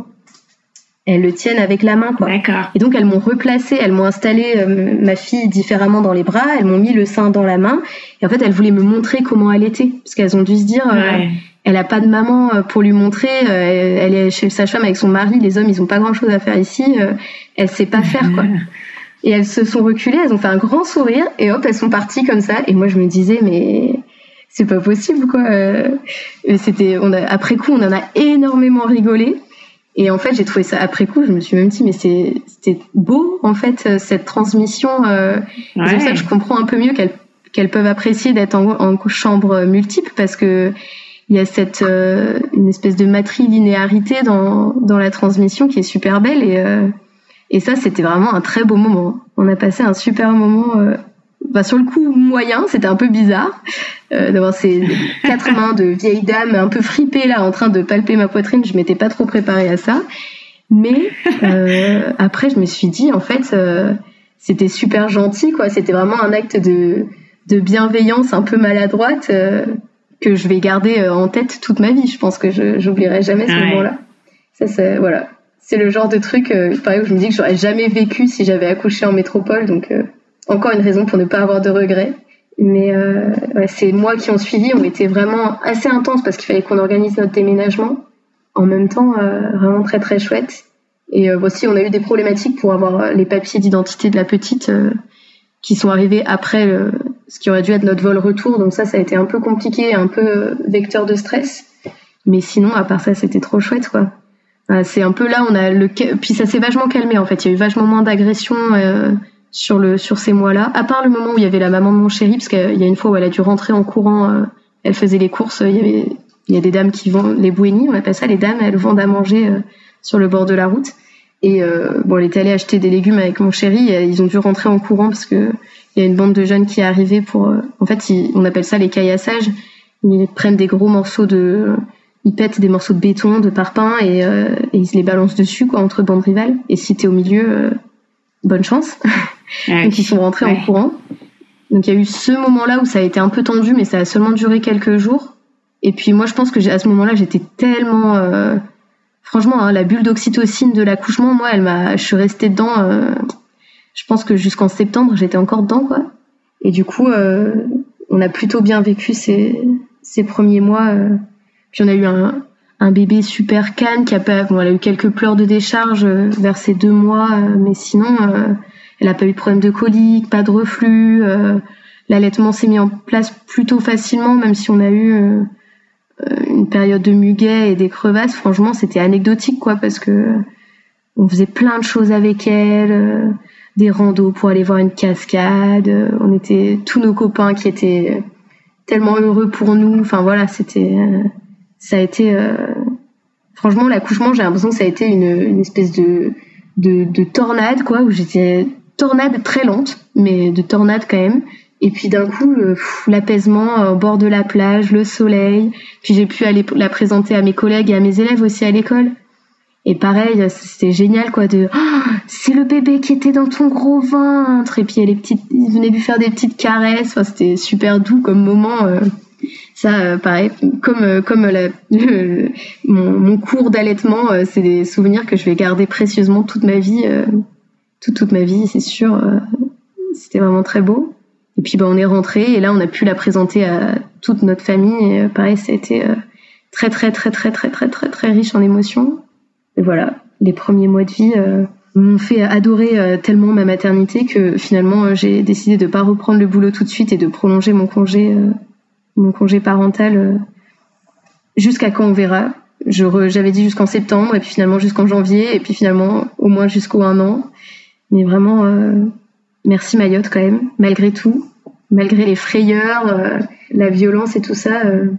elles le tiennent avec la main quoi. Et donc elles m'ont replacé, elles m'ont installé euh, ma fille différemment dans les bras, elles m'ont mis le sein dans la main et en fait elles voulaient me montrer comment elle était parce qu'elles ont dû se dire euh, elle a pas de maman pour lui montrer, elle est chez sa femme avec son mari, les hommes ils ont pas grand-chose à faire ici, elle sait pas faire quoi. Et elles se sont reculées, elles ont fait un grand sourire et hop, elles sont parties comme ça et moi je me disais mais c'est pas possible quoi. C'était on a, après coup on en a énormément rigolé Et en fait, j'ai trouvé ça après coup. Je me suis même dit, mais c'était beau en fait cette transmission. Euh, C'est pour ça que je comprends un peu mieux qu'elles qu'elles peuvent apprécier d'être en, en, chambre multiple parce que il y a cette euh, une espèce de matrilinéarité dans dans la transmission qui est super belle et euh, et ça c'était vraiment un très beau moment. On a passé un super moment. Euh, bah, sur le coup moyen, c'était un peu bizarre euh, d'avoir ces quatre mains de vieille dame un peu fripée là en train de palper ma poitrine. Je m'étais pas trop préparée à ça, mais euh, après je me suis dit en fait euh, c'était super gentil quoi. C'était vraiment un acte de de bienveillance un peu maladroite euh, que je vais garder euh, en tête toute ma vie. Je pense que je j'oublierai jamais ce moment-là. Ça c'est voilà, c'est le genre de truc euh, pareil où je me dis que j'aurais jamais vécu si j'avais accouché en métropole donc encore une raison pour ne pas avoir de regrets. Mais euh, ouais, c'est moi qui ont suivi, on était vraiment assez intense parce qu'il fallait qu'on organise notre déménagement. En même temps, euh, vraiment très très chouette. Et euh, aussi, on a eu des problématiques pour avoir les papiers d'identité de la petite qui sont arrivés après ce qui aurait dû être notre vol retour. Donc ça, ça a été un peu compliqué, un peu vecteur de stress. Mais sinon, à part ça, c'était trop chouette, quoi. C'est un peu là, on a le puis ça s'est vachement calmé en fait. Il y a eu vachement moins d'agressions sur le sur ces mois-là. À part le moment où il y avait la maman de mon chéri, parce qu'il y a une fois où elle a dû rentrer en courant, euh, elle faisait les courses. Il y avait il y a des dames qui vendent les bouénies, on appelle ça les dames, elles vendent à manger euh, sur le bord de la route. Et euh, bon, elle était allée acheter des légumes avec mon chéri. Et ils ont dû rentrer en courant parce que il y a une bande de jeunes qui est arrivée pour. en fait, on appelle ça les caillassages. Ils prennent des gros morceaux de, ils pètent des morceaux de béton, de parpaing et, et ils se les balancent dessus quoi entre bandes rivales. Et si t'es au milieu, bonne chance. Donc ils sont rentrés en courant. Donc il y a eu ce moment-là où ça a été un peu tendu, mais ça a seulement duré quelques jours. Et puis moi je pense que à ce moment-là j'étais tellement, euh, franchement, hein, la bulle d'oxytocine de l'accouchement, moi elle m'a, je suis restée dedans. Euh, je pense que jusqu'en septembre j'étais encore dedans quoi. Et du coup euh, on a plutôt bien vécu ces, ces premiers mois. Puis on a eu un, un bébé super calme qui a pas, bon, elle a eu quelques pleurs de décharge vers ces deux mois, mais sinon elle a pas eu de problème de colique, pas de reflux. Euh, L'allaitement s'est mis en place plutôt facilement, même si on a eu euh, une période de muguet et des crevasses. Franchement, c'était anecdotique, quoi, parce que on faisait plein de choses avec elle, euh, des randos pour aller voir une cascade. Euh, on était tous nos copains qui étaient tellement heureux pour nous. Enfin voilà, c'était, ça a été, franchement, l'accouchement, j'ai l'impression que ça a été une, une espèce de, de, de tornade, quoi, où j'étais tornade très lente, mais de tornade quand même. Et puis d'un coup, l'apaisement euh, au bord de la plage, le soleil. Puis j'ai pu aller la présenter à mes collègues et à mes élèves aussi à l'école. Et pareil, c'était génial quoi de oh, c'est le bébé qui était dans ton gros ventre et puis les petites ils venaient lui faire des petites caresses, enfin, c'était super doux comme moment euh. Ça euh, pareil comme comme la, mon, cours d'allaitement, c'est des souvenirs que je vais garder précieusement toute ma vie toute, ma vie, c'est sûr. Euh, c'était vraiment très beau. Et puis bah, on est rentré et là on a pu la présenter à toute notre famille. Et, euh, pareil, ça a été euh, très très très très très très très très riche en émotions. Et voilà, les premiers mois de vie m'ont fait adorer tellement ma maternité que finalement j'ai décidé de pas reprendre le boulot tout de suite et de prolonger mon congé mon congé parental jusqu'à quand on verra. J'avais dit jusqu'en septembre et puis finalement jusqu'en janvier et puis finalement au moins jusqu'au un an. Mais vraiment, euh, merci Mayotte quand même, malgré tout, malgré les frayeurs, euh, la violence et tout ça, euh,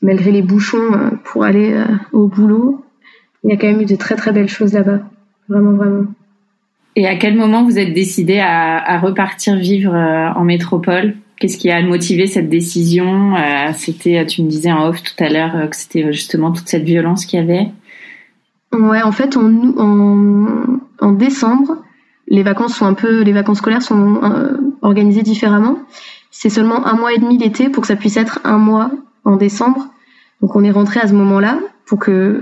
malgré les bouchons pour aller au boulot, il y a quand même eu de très très belles choses là-bas. Vraiment, vraiment. Et à quel moment vous êtes décidé à repartir vivre en métropole? Qu'est-ce qui a motivé cette décision? C'était, tu me disais en off tout à l'heure que c'était justement toute cette violence qu'il y avait. Ouais, en fait, en, décembre, les vacances sont un peu, les vacances scolaires sont euh, organisées différemment. C'est seulement un mois et demi l'été pour que ça puisse être un mois en décembre. Donc on est rentré à ce moment-là pour que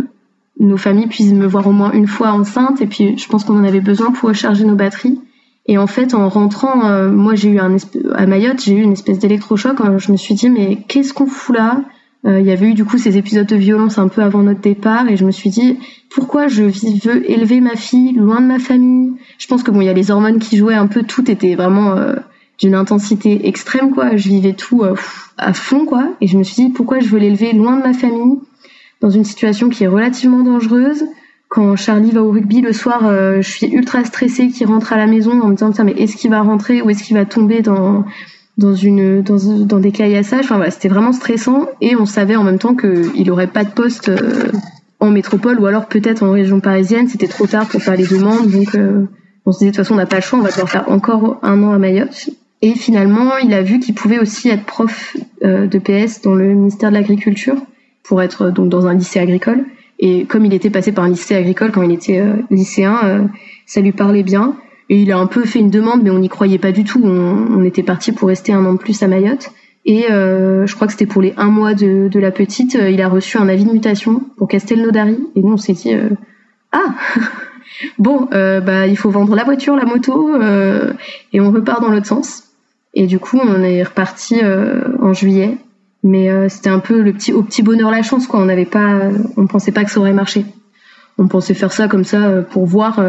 nos familles puissent me voir au moins une fois enceinte. Et puis je pense qu'on en avait besoin pour recharger nos batteries. Et en fait, en rentrant, euh, moi j'ai eu un à Mayotte, j'ai eu une espèce d'électrochoc. Je me suis dit mais qu'est-ce qu'on fout là? Euh, Il y avait eu du coup ces épisodes de violence un peu avant notre départ, et je me suis dit pourquoi je veux élever ma fille loin de ma famille? Je pense que bon, il y a les hormones qui jouaient un peu, tout était vraiment euh, d'une intensité extrême, quoi. Je vivais tout euh, à fond, quoi. Et je me suis dit, pourquoi je veux l'élever loin de ma famille, dans une situation qui est relativement dangereuse? Quand Charlie va au rugby le soir, je suis ultra stressée qu'il rentre à la maison en me disant tiens mais est-ce qu'il va rentrer ou est-ce qu'il va tomber dans dans une dans, dans des caillassages? Enfin voilà, c'était vraiment stressant et on savait en même temps qu'il aurait pas de poste euh, en métropole ou alors peut-être en région parisienne. C'était trop tard pour faire les demandes, donc euh, on se disait de toute façon on n'a pas le choix, on va devoir faire encore un an à Mayotte. Et finalement, il a vu qu'il pouvait aussi être prof euh, de PS dans le ministère de l'Agriculture pour être donc dans un lycée agricole. Et comme il était passé par un lycée agricole quand il était lycéen, ça lui parlait bien. Et il a un peu fait une demande, mais on n'y croyait pas du tout. On, était parti pour rester un an de plus à Mayotte. Et euh, je crois que c'était pour les un mois de, la petite, euh, il a reçu un avis de mutation pour Castelnaudary. Et nous, on s'est dit, euh, ah, bon, euh, bah il faut vendre la voiture, la moto, et on repart dans l'autre sens. Et du coup, on est reparti en juillet. Mais c'était un peu le petit, au petit bonheur la chance, quoi. On n'avait pas, on pensait pas que ça aurait marché. On pensait faire ça comme ça pour voir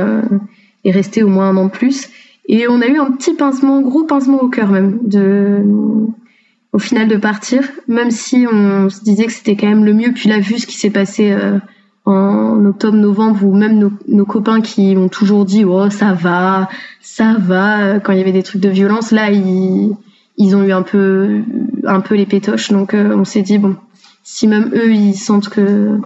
et rester au moins un an de plus. Et on a eu un petit pincement, gros pincement au cœur même, de, au final de partir, même si on se disait que c'était quand même le mieux. Puis là, vu ce qui s'est passé euh, en octobre, novembre, ou même nos, nos, copains qui ont toujours dit oh ça va, ça va, quand il y avait des trucs de violence, là ils, ils ont eu un peu, un peu les pétoches. Donc euh, on s'est dit bon, si même eux ils sentent que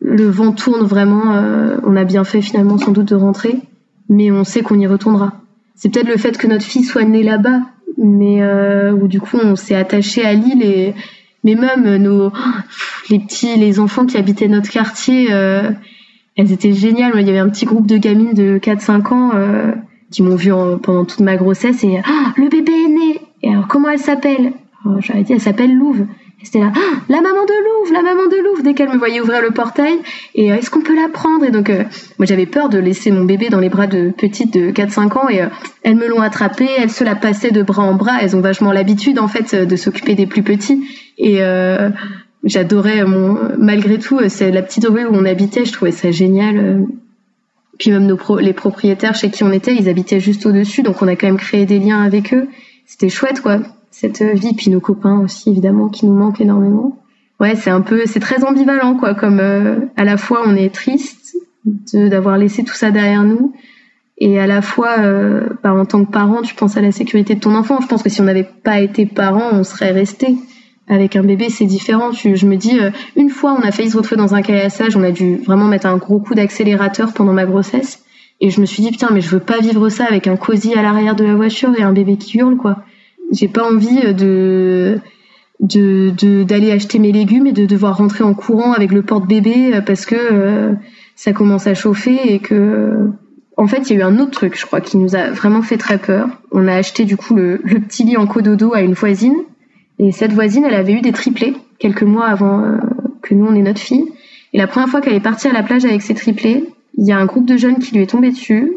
le vent tourne vraiment, euh, on a bien fait finalement sans doute de rentrer mais on sait qu'on y retournera. C'est peut-être le fait que notre fille soit née là-bas, mais euh, où du coup on s'est attaché à Lille et mais même nos les petits les enfants qui habitaient notre quartier euh, elles étaient géniales il y avait un petit groupe de gamines de 4 5 ans euh, qui m'ont vu pendant toute ma grossesse et ah le bébé est né et alors comment elle s'appelle j'aurais dit elle s'appelle Louve c'était là, ah, la maman de Louvre, la maman de Louvre, dès qu'elle me voyait ouvrir le portail. Et euh, est-ce qu'on peut la prendre? Et donc, euh, moi j'avais peur de laisser mon bébé dans les bras de petite de 4-5 ans. Et euh, elles me l'ont attrapée, elles se la passaient de bras en bras. Elles ont vachement l'habitude en fait de s'occuper des plus petits. Et j'adorais mon, malgré tout, c'est la petite rue où on habitait, je trouvais ça génial. Puis même nos les propriétaires chez qui on était, ils habitaient juste au-dessus, donc on a quand même créé des liens avec eux. C'était chouette, quoi cette vie, puis nos copains aussi évidemment qui nous manquent énormément. Ouais, c'est un peu, c'est très ambivalent quoi. Comme euh, à la fois on est triste d'avoir laissé tout ça derrière nous, et à la fois, euh, bah, en tant que parent, tu penses à la sécurité de ton enfant. Je pense que si on n'avait pas été parent, on serait resté. Avec un bébé, c'est différent. je me dis, euh, une fois, on a failli se retrouver dans un caillassage, on a dû vraiment mettre un gros coup d'accélérateur pendant ma grossesse. Et je me suis dit, putain, mais je veux pas vivre ça avec un cosy à l'arrière de la voiture et un bébé qui hurle, quoi. J'ai pas envie de de d'aller acheter mes légumes et de devoir rentrer en courant avec le porte-bébé parce que euh, ça commence à chauffer et que en fait, il y a eu un autre truc, je crois, qui nous a vraiment fait très peur. On a acheté du coup le, petit lit en cododo à une voisine et cette voisine, elle avait eu des triplés quelques mois avant euh, que nous on ait notre fille. Et la première fois qu'elle est partie à la plage avec ses triplés, il y a un groupe de jeunes qui lui est tombé dessus.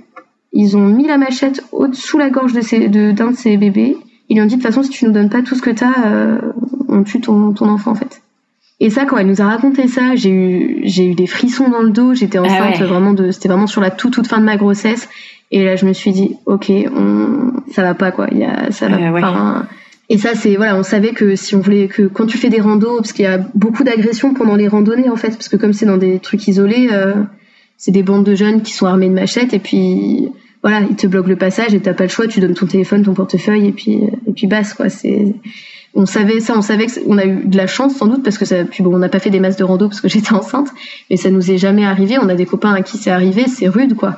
Ils ont mis la machette au-dessous la gorge de d'un de, de ses bébés ils lui ont dit de toute façon si tu nous donnes pas tout ce que tu as, euh, on tue ton, ton enfant en fait. Et ça, quand elle nous a raconté ça, j'ai eu, j'ai eu des frissons dans le dos. J'étais ah enceinte vraiment de, c'était vraiment sur la toute toute fin de ma grossesse. Et là, je me suis dit, ok, on, ça va pas quoi. Il y a, ça va ah pas. Et ça, c'est voilà, on savait que si on voulait que quand tu fais des randos, parce qu'il y a beaucoup d'agressions pendant les randonnées en fait, parce que comme c'est dans des trucs isolés, euh, c'est des bandes de jeunes qui sont armés de machettes et puis voilà, il te bloque le passage et t'as pas le choix, tu donnes ton téléphone, ton portefeuille et puis et puis basse quoi. C'est on savait ça, on savait qu'on a eu de la chance sans doute parce que ça. Puis bon, on n'a pas fait des masses de rando parce que j'étais enceinte, mais ça nous est jamais arrivé. On a des copains à qui c'est arrivé, c'est rude quoi.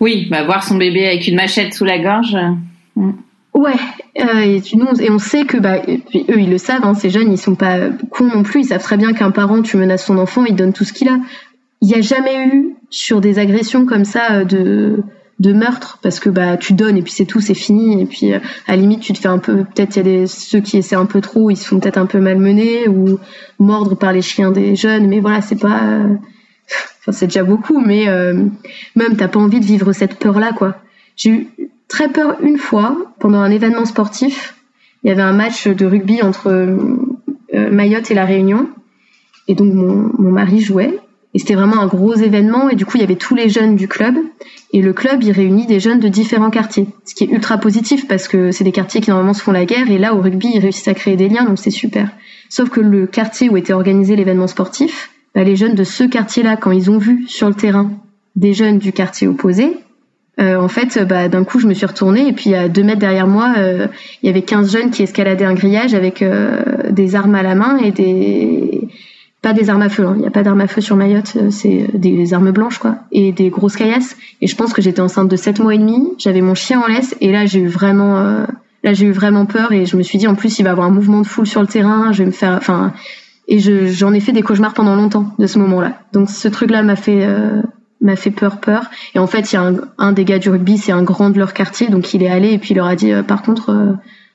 Oui, bah voir son bébé avec une machette sous la gorge. Mm. Ouais, euh, et, nous, et on sait que bah, puis eux ils le savent, hein, ces jeunes ils sont pas cons non plus, ils savent très bien qu'un parent tu menaces son enfant, il donne tout ce qu'il a. Il n'y a jamais eu sur des agressions comme ça euh, de de meurtre parce que bah tu donnes et puis c'est tout c'est fini et puis euh, à la limite tu te fais un peu peut-être il y a des ceux qui essaient un peu trop ils se font peut-être un peu malmenés ou mordre par les chiens des jeunes mais voilà c'est pas enfin c'est déjà beaucoup mais euh, même t'as pas envie de vivre cette peur là quoi. J'ai eu très peur une fois pendant un événement sportif il y avait un match de rugby entre euh, Mayotte et la Réunion et donc mon, mon mari jouait et c'était vraiment un gros événement. Et du coup, il y avait tous les jeunes du club. Et le club, il réunit des jeunes de différents quartiers. Ce qui est ultra positif parce que c'est des quartiers qui normalement se font la guerre. Et là, au rugby, ils réussissent à créer des liens. Donc c'est super. Sauf que le quartier où était organisé l'événement sportif, bah, les jeunes de ce quartier-là, quand ils ont vu sur le terrain des jeunes du quartier opposé. Euh, en fait, bah, d'un coup, je me suis retournée et puis à deux mètres derrière moi, euh, il y avait 15 jeunes qui escaladaient un grillage avec euh, des armes à la main et des pas des armes à feu. Hein. Il n'y a pas d'armes à feu sur Mayotte, c'est des, armes blanches quoi et des grosses caillasses. Et je pense que j'étais enceinte de 7 mois et demi. J'avais mon chien en laisse et là j'ai eu vraiment là j'ai eu vraiment peur et je me suis dit en plus il va avoir un mouvement de foule sur le terrain. Je vais me faire enfin et j'en ai fait des cauchemars pendant longtemps de ce moment-là. Donc ce truc-là m'a fait m'a fait peur peur et en fait il y a un, des gars du rugby c'est un grand de leur quartier donc il est allé et puis il leur a dit euh, par contre euh,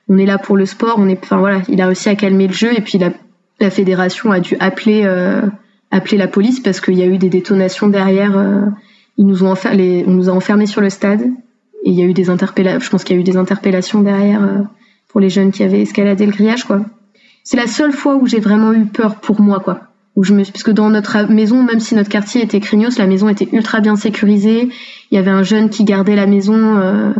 on est là pour le sport on est enfin voilà il a réussi à calmer le jeu et puis la, la fédération a dû appeler euh, appeler la police parce qu'il y a eu des détonations derrière ils nous ont les, on nous a enfermés sur le stade et il y a eu des interpellations je pense qu'il y a eu des interpellations derrière pour les jeunes qui avaient escaladé le grillage quoi. C'est la seule fois où j'ai vraiment eu peur pour moi quoi. Où je me parce que dans notre maison même si notre quartier était craignos la maison était ultra bien sécurisée. Il y avait un jeune qui gardait la maison euh,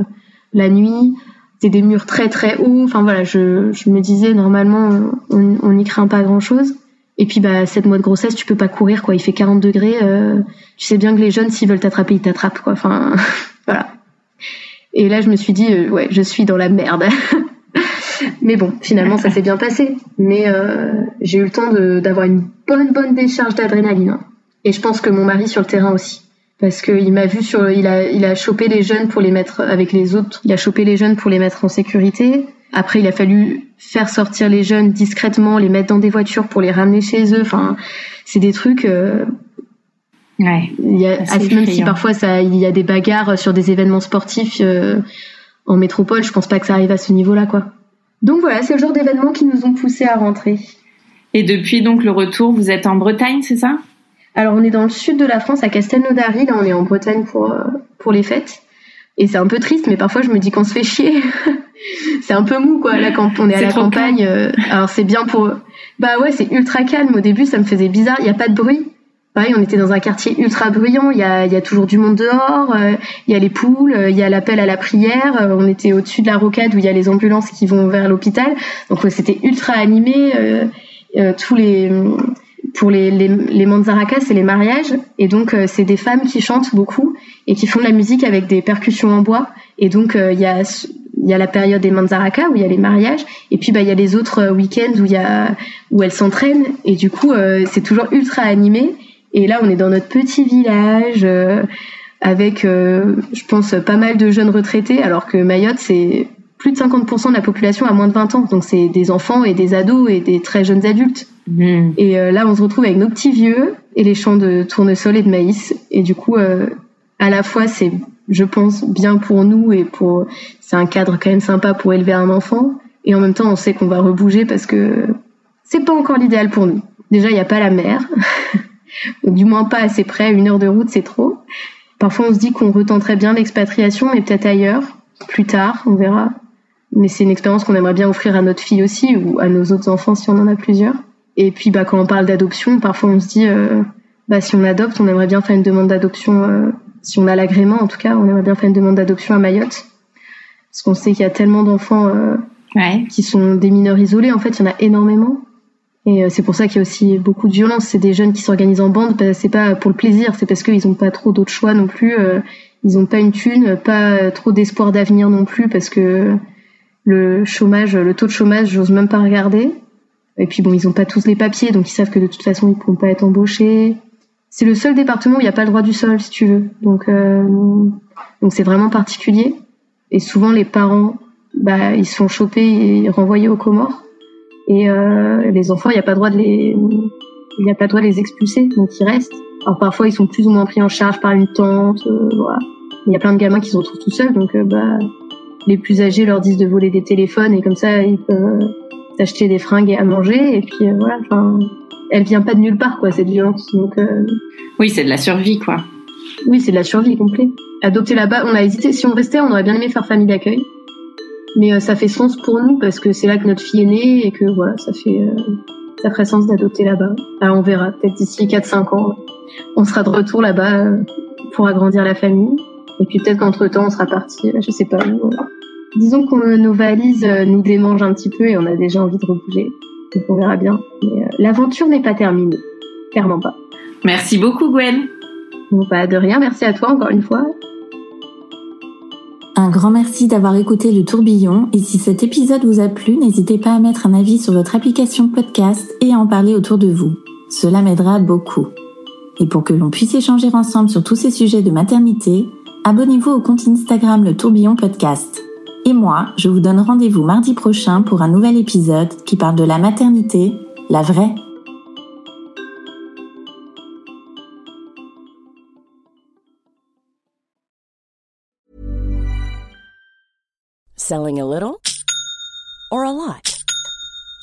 la nuit c'était des murs très très hauts enfin voilà je, me disais normalement on n'y craint pas grand chose et puis bah cette mois de grossesse tu peux pas courir quoi il fait 40 degrés euh, tu sais bien que les jeunes s'ils veulent t'attraper ils t'attrapent quoi enfin voilà et là je me suis dit euh, ouais je suis dans la merde Mais bon, finalement, ça s'est bien passé. Mais euh, j'ai eu le temps d'avoir une bonne, bonne décharge d'adrénaline. Hein. Et je pense que mon mari sur le terrain aussi. Parce qu'il m'a vu sur, il a, il a chopé les jeunes pour les mettre avec les autres. Il a chopé les jeunes pour les mettre en sécurité. Après, il a fallu faire sortir les jeunes discrètement, les mettre dans des voitures pour les ramener chez eux. Enfin, c'est des trucs. Euh, ouais. Il y a, même si parfois ça, il y a des bagarres sur des événements sportifs euh, en métropole, je pense pas que ça arrive à ce niveau-là, quoi. Donc voilà, c'est le genre d'événements qui nous ont poussés à rentrer. Et depuis donc le retour, vous êtes en Bretagne, c'est ça? Alors on est dans le sud de la France, à Castelnaudary, là on est en Bretagne pour, euh, pour les fêtes. Et c'est un peu triste, mais parfois je me dis qu'on se fait chier. c'est un peu mou quoi, là quand on est à la campagne. Euh, alors c'est bien pour... Bah ouais, c'est ultra calme. Au début ça me faisait bizarre, il n'y a pas de bruit. Pareil, on était dans un quartier ultra bruyant. Il y a, il y a toujours du monde dehors. Euh, il y a les poules. Il y a l'appel à la prière. On était au-dessus de la rocade où il y a les ambulances qui vont vers l'hôpital. Donc c'était ultra animé. tous les pour les, les, les manzarakas, c'est les mariages. Et donc, c'est des femmes qui chantent beaucoup et qui font de la musique avec des percussions en bois. Et donc, il y a y a la période des manzarakas où il y a les mariages et puis bah il y a les autres week-ends où y a où elles s'entraînent et du coup c'est toujours ultra animé et là, on est dans notre petit village euh, avec, euh, je pense, pas mal de jeunes retraités, alors que Mayotte, c'est plus de 50% de la population à moins de 20 ans. Donc c'est des enfants et des ados et des très jeunes adultes. Mmh. Et euh, là, on se retrouve avec nos petits vieux et les champs de tournesol et de maïs. Et du coup, à la fois, c'est, je pense, bien pour nous et pour, c'est un cadre quand même sympa pour élever un enfant. Et en même temps, on sait qu'on va rebouger parce que c'est pas encore l'idéal pour nous. Déjà, il n'y a pas la mer. du moins pas assez près, une heure de route c'est trop. Parfois on se dit qu'on retenterait bien l'expatriation, mais peut-être ailleurs, plus tard, on verra. Mais c'est une expérience qu'on aimerait bien offrir à notre fille aussi, ou à nos autres enfants si on en a plusieurs. Et puis bah, quand on parle d'adoption, parfois on se dit, euh, bah, si on adopte, on aimerait bien faire une demande d'adoption, euh, si on a l'agrément en tout cas, on aimerait bien faire une demande d'adoption à Mayotte. Parce qu'on sait qu'il y a tellement d'enfants euh, qui sont des mineurs isolés, en fait, il y en a énormément. Et euh, c'est pour ça qu'il y a aussi beaucoup de violence. C'est des jeunes qui s'organisent en bande. Bah, c'est pas pour le plaisir, c'est parce qu'ils n'ont pas trop d'autres choix non plus. Euh, ils n'ont pas une thune, pas trop d'espoir d'avenir non plus, parce que le chômage, le taux de chômage, j'ose même pas regarder. Et puis bon, ils n'ont pas tous les papiers, donc ils savent que de toute façon ils pourront pas être embauchés. C'est le seul département où il n'y a pas le droit du sol, si tu veux. Donc euh, donc c'est vraiment particulier. Et souvent les parents, bah ils sont chopés et renvoyés aux Comores. Et euh, les enfants, il n'y a pas droit de les, il n'y a pas droit de les expulser, donc ils restent. Alors parfois, ils sont plus ou moins pris en charge par une tante, euh, voilà. Il y a plein de gamins qui se retrouvent tout seuls, donc euh, bah, les plus âgés leur disent de voler des téléphones et comme ça, ils peuvent s'acheter des fringues et à manger. Et puis voilà, enfin, elle vient pas de nulle part, quoi, cette violence. Donc oui, c'est de la survie, quoi. Oui, c'est de la survie complète. Adopter là-bas, on a hésité. Si on restait, on aurait bien aimé faire famille d'accueil. Mais euh, ça fait sens pour nous parce que c'est là que notre fille est née et que voilà, ça fait euh, ça ferait sens d'adopter là-bas. Alors on verra, peut-être d'ici 4-5 ans, on sera de retour là-bas euh, pour agrandir la famille. Et puis peut-être qu'entre-temps, on sera parti, je sais pas où. Disons que nos valises nous démangent un petit peu et on a déjà envie de rebouger. Donc on verra bien. Mais l'aventure n'est pas terminée. Clairement pas. Merci beaucoup Gwen. Bon, bah, de rien, merci à toi encore une fois. Un grand merci d'avoir écouté le tourbillon et si cet épisode vous a plu, n'hésitez pas à mettre un avis sur votre application podcast et à en parler autour de vous. Cela m'aidera beaucoup. Et pour que l'on puisse échanger ensemble sur tous ces sujets de maternité, abonnez-vous au compte Instagram Le Tourbillon Podcast. Et moi, je vous donne rendez-vous mardi prochain pour un nouvel épisode qui parle de la maternité, la vraie. Selling a little or a lot?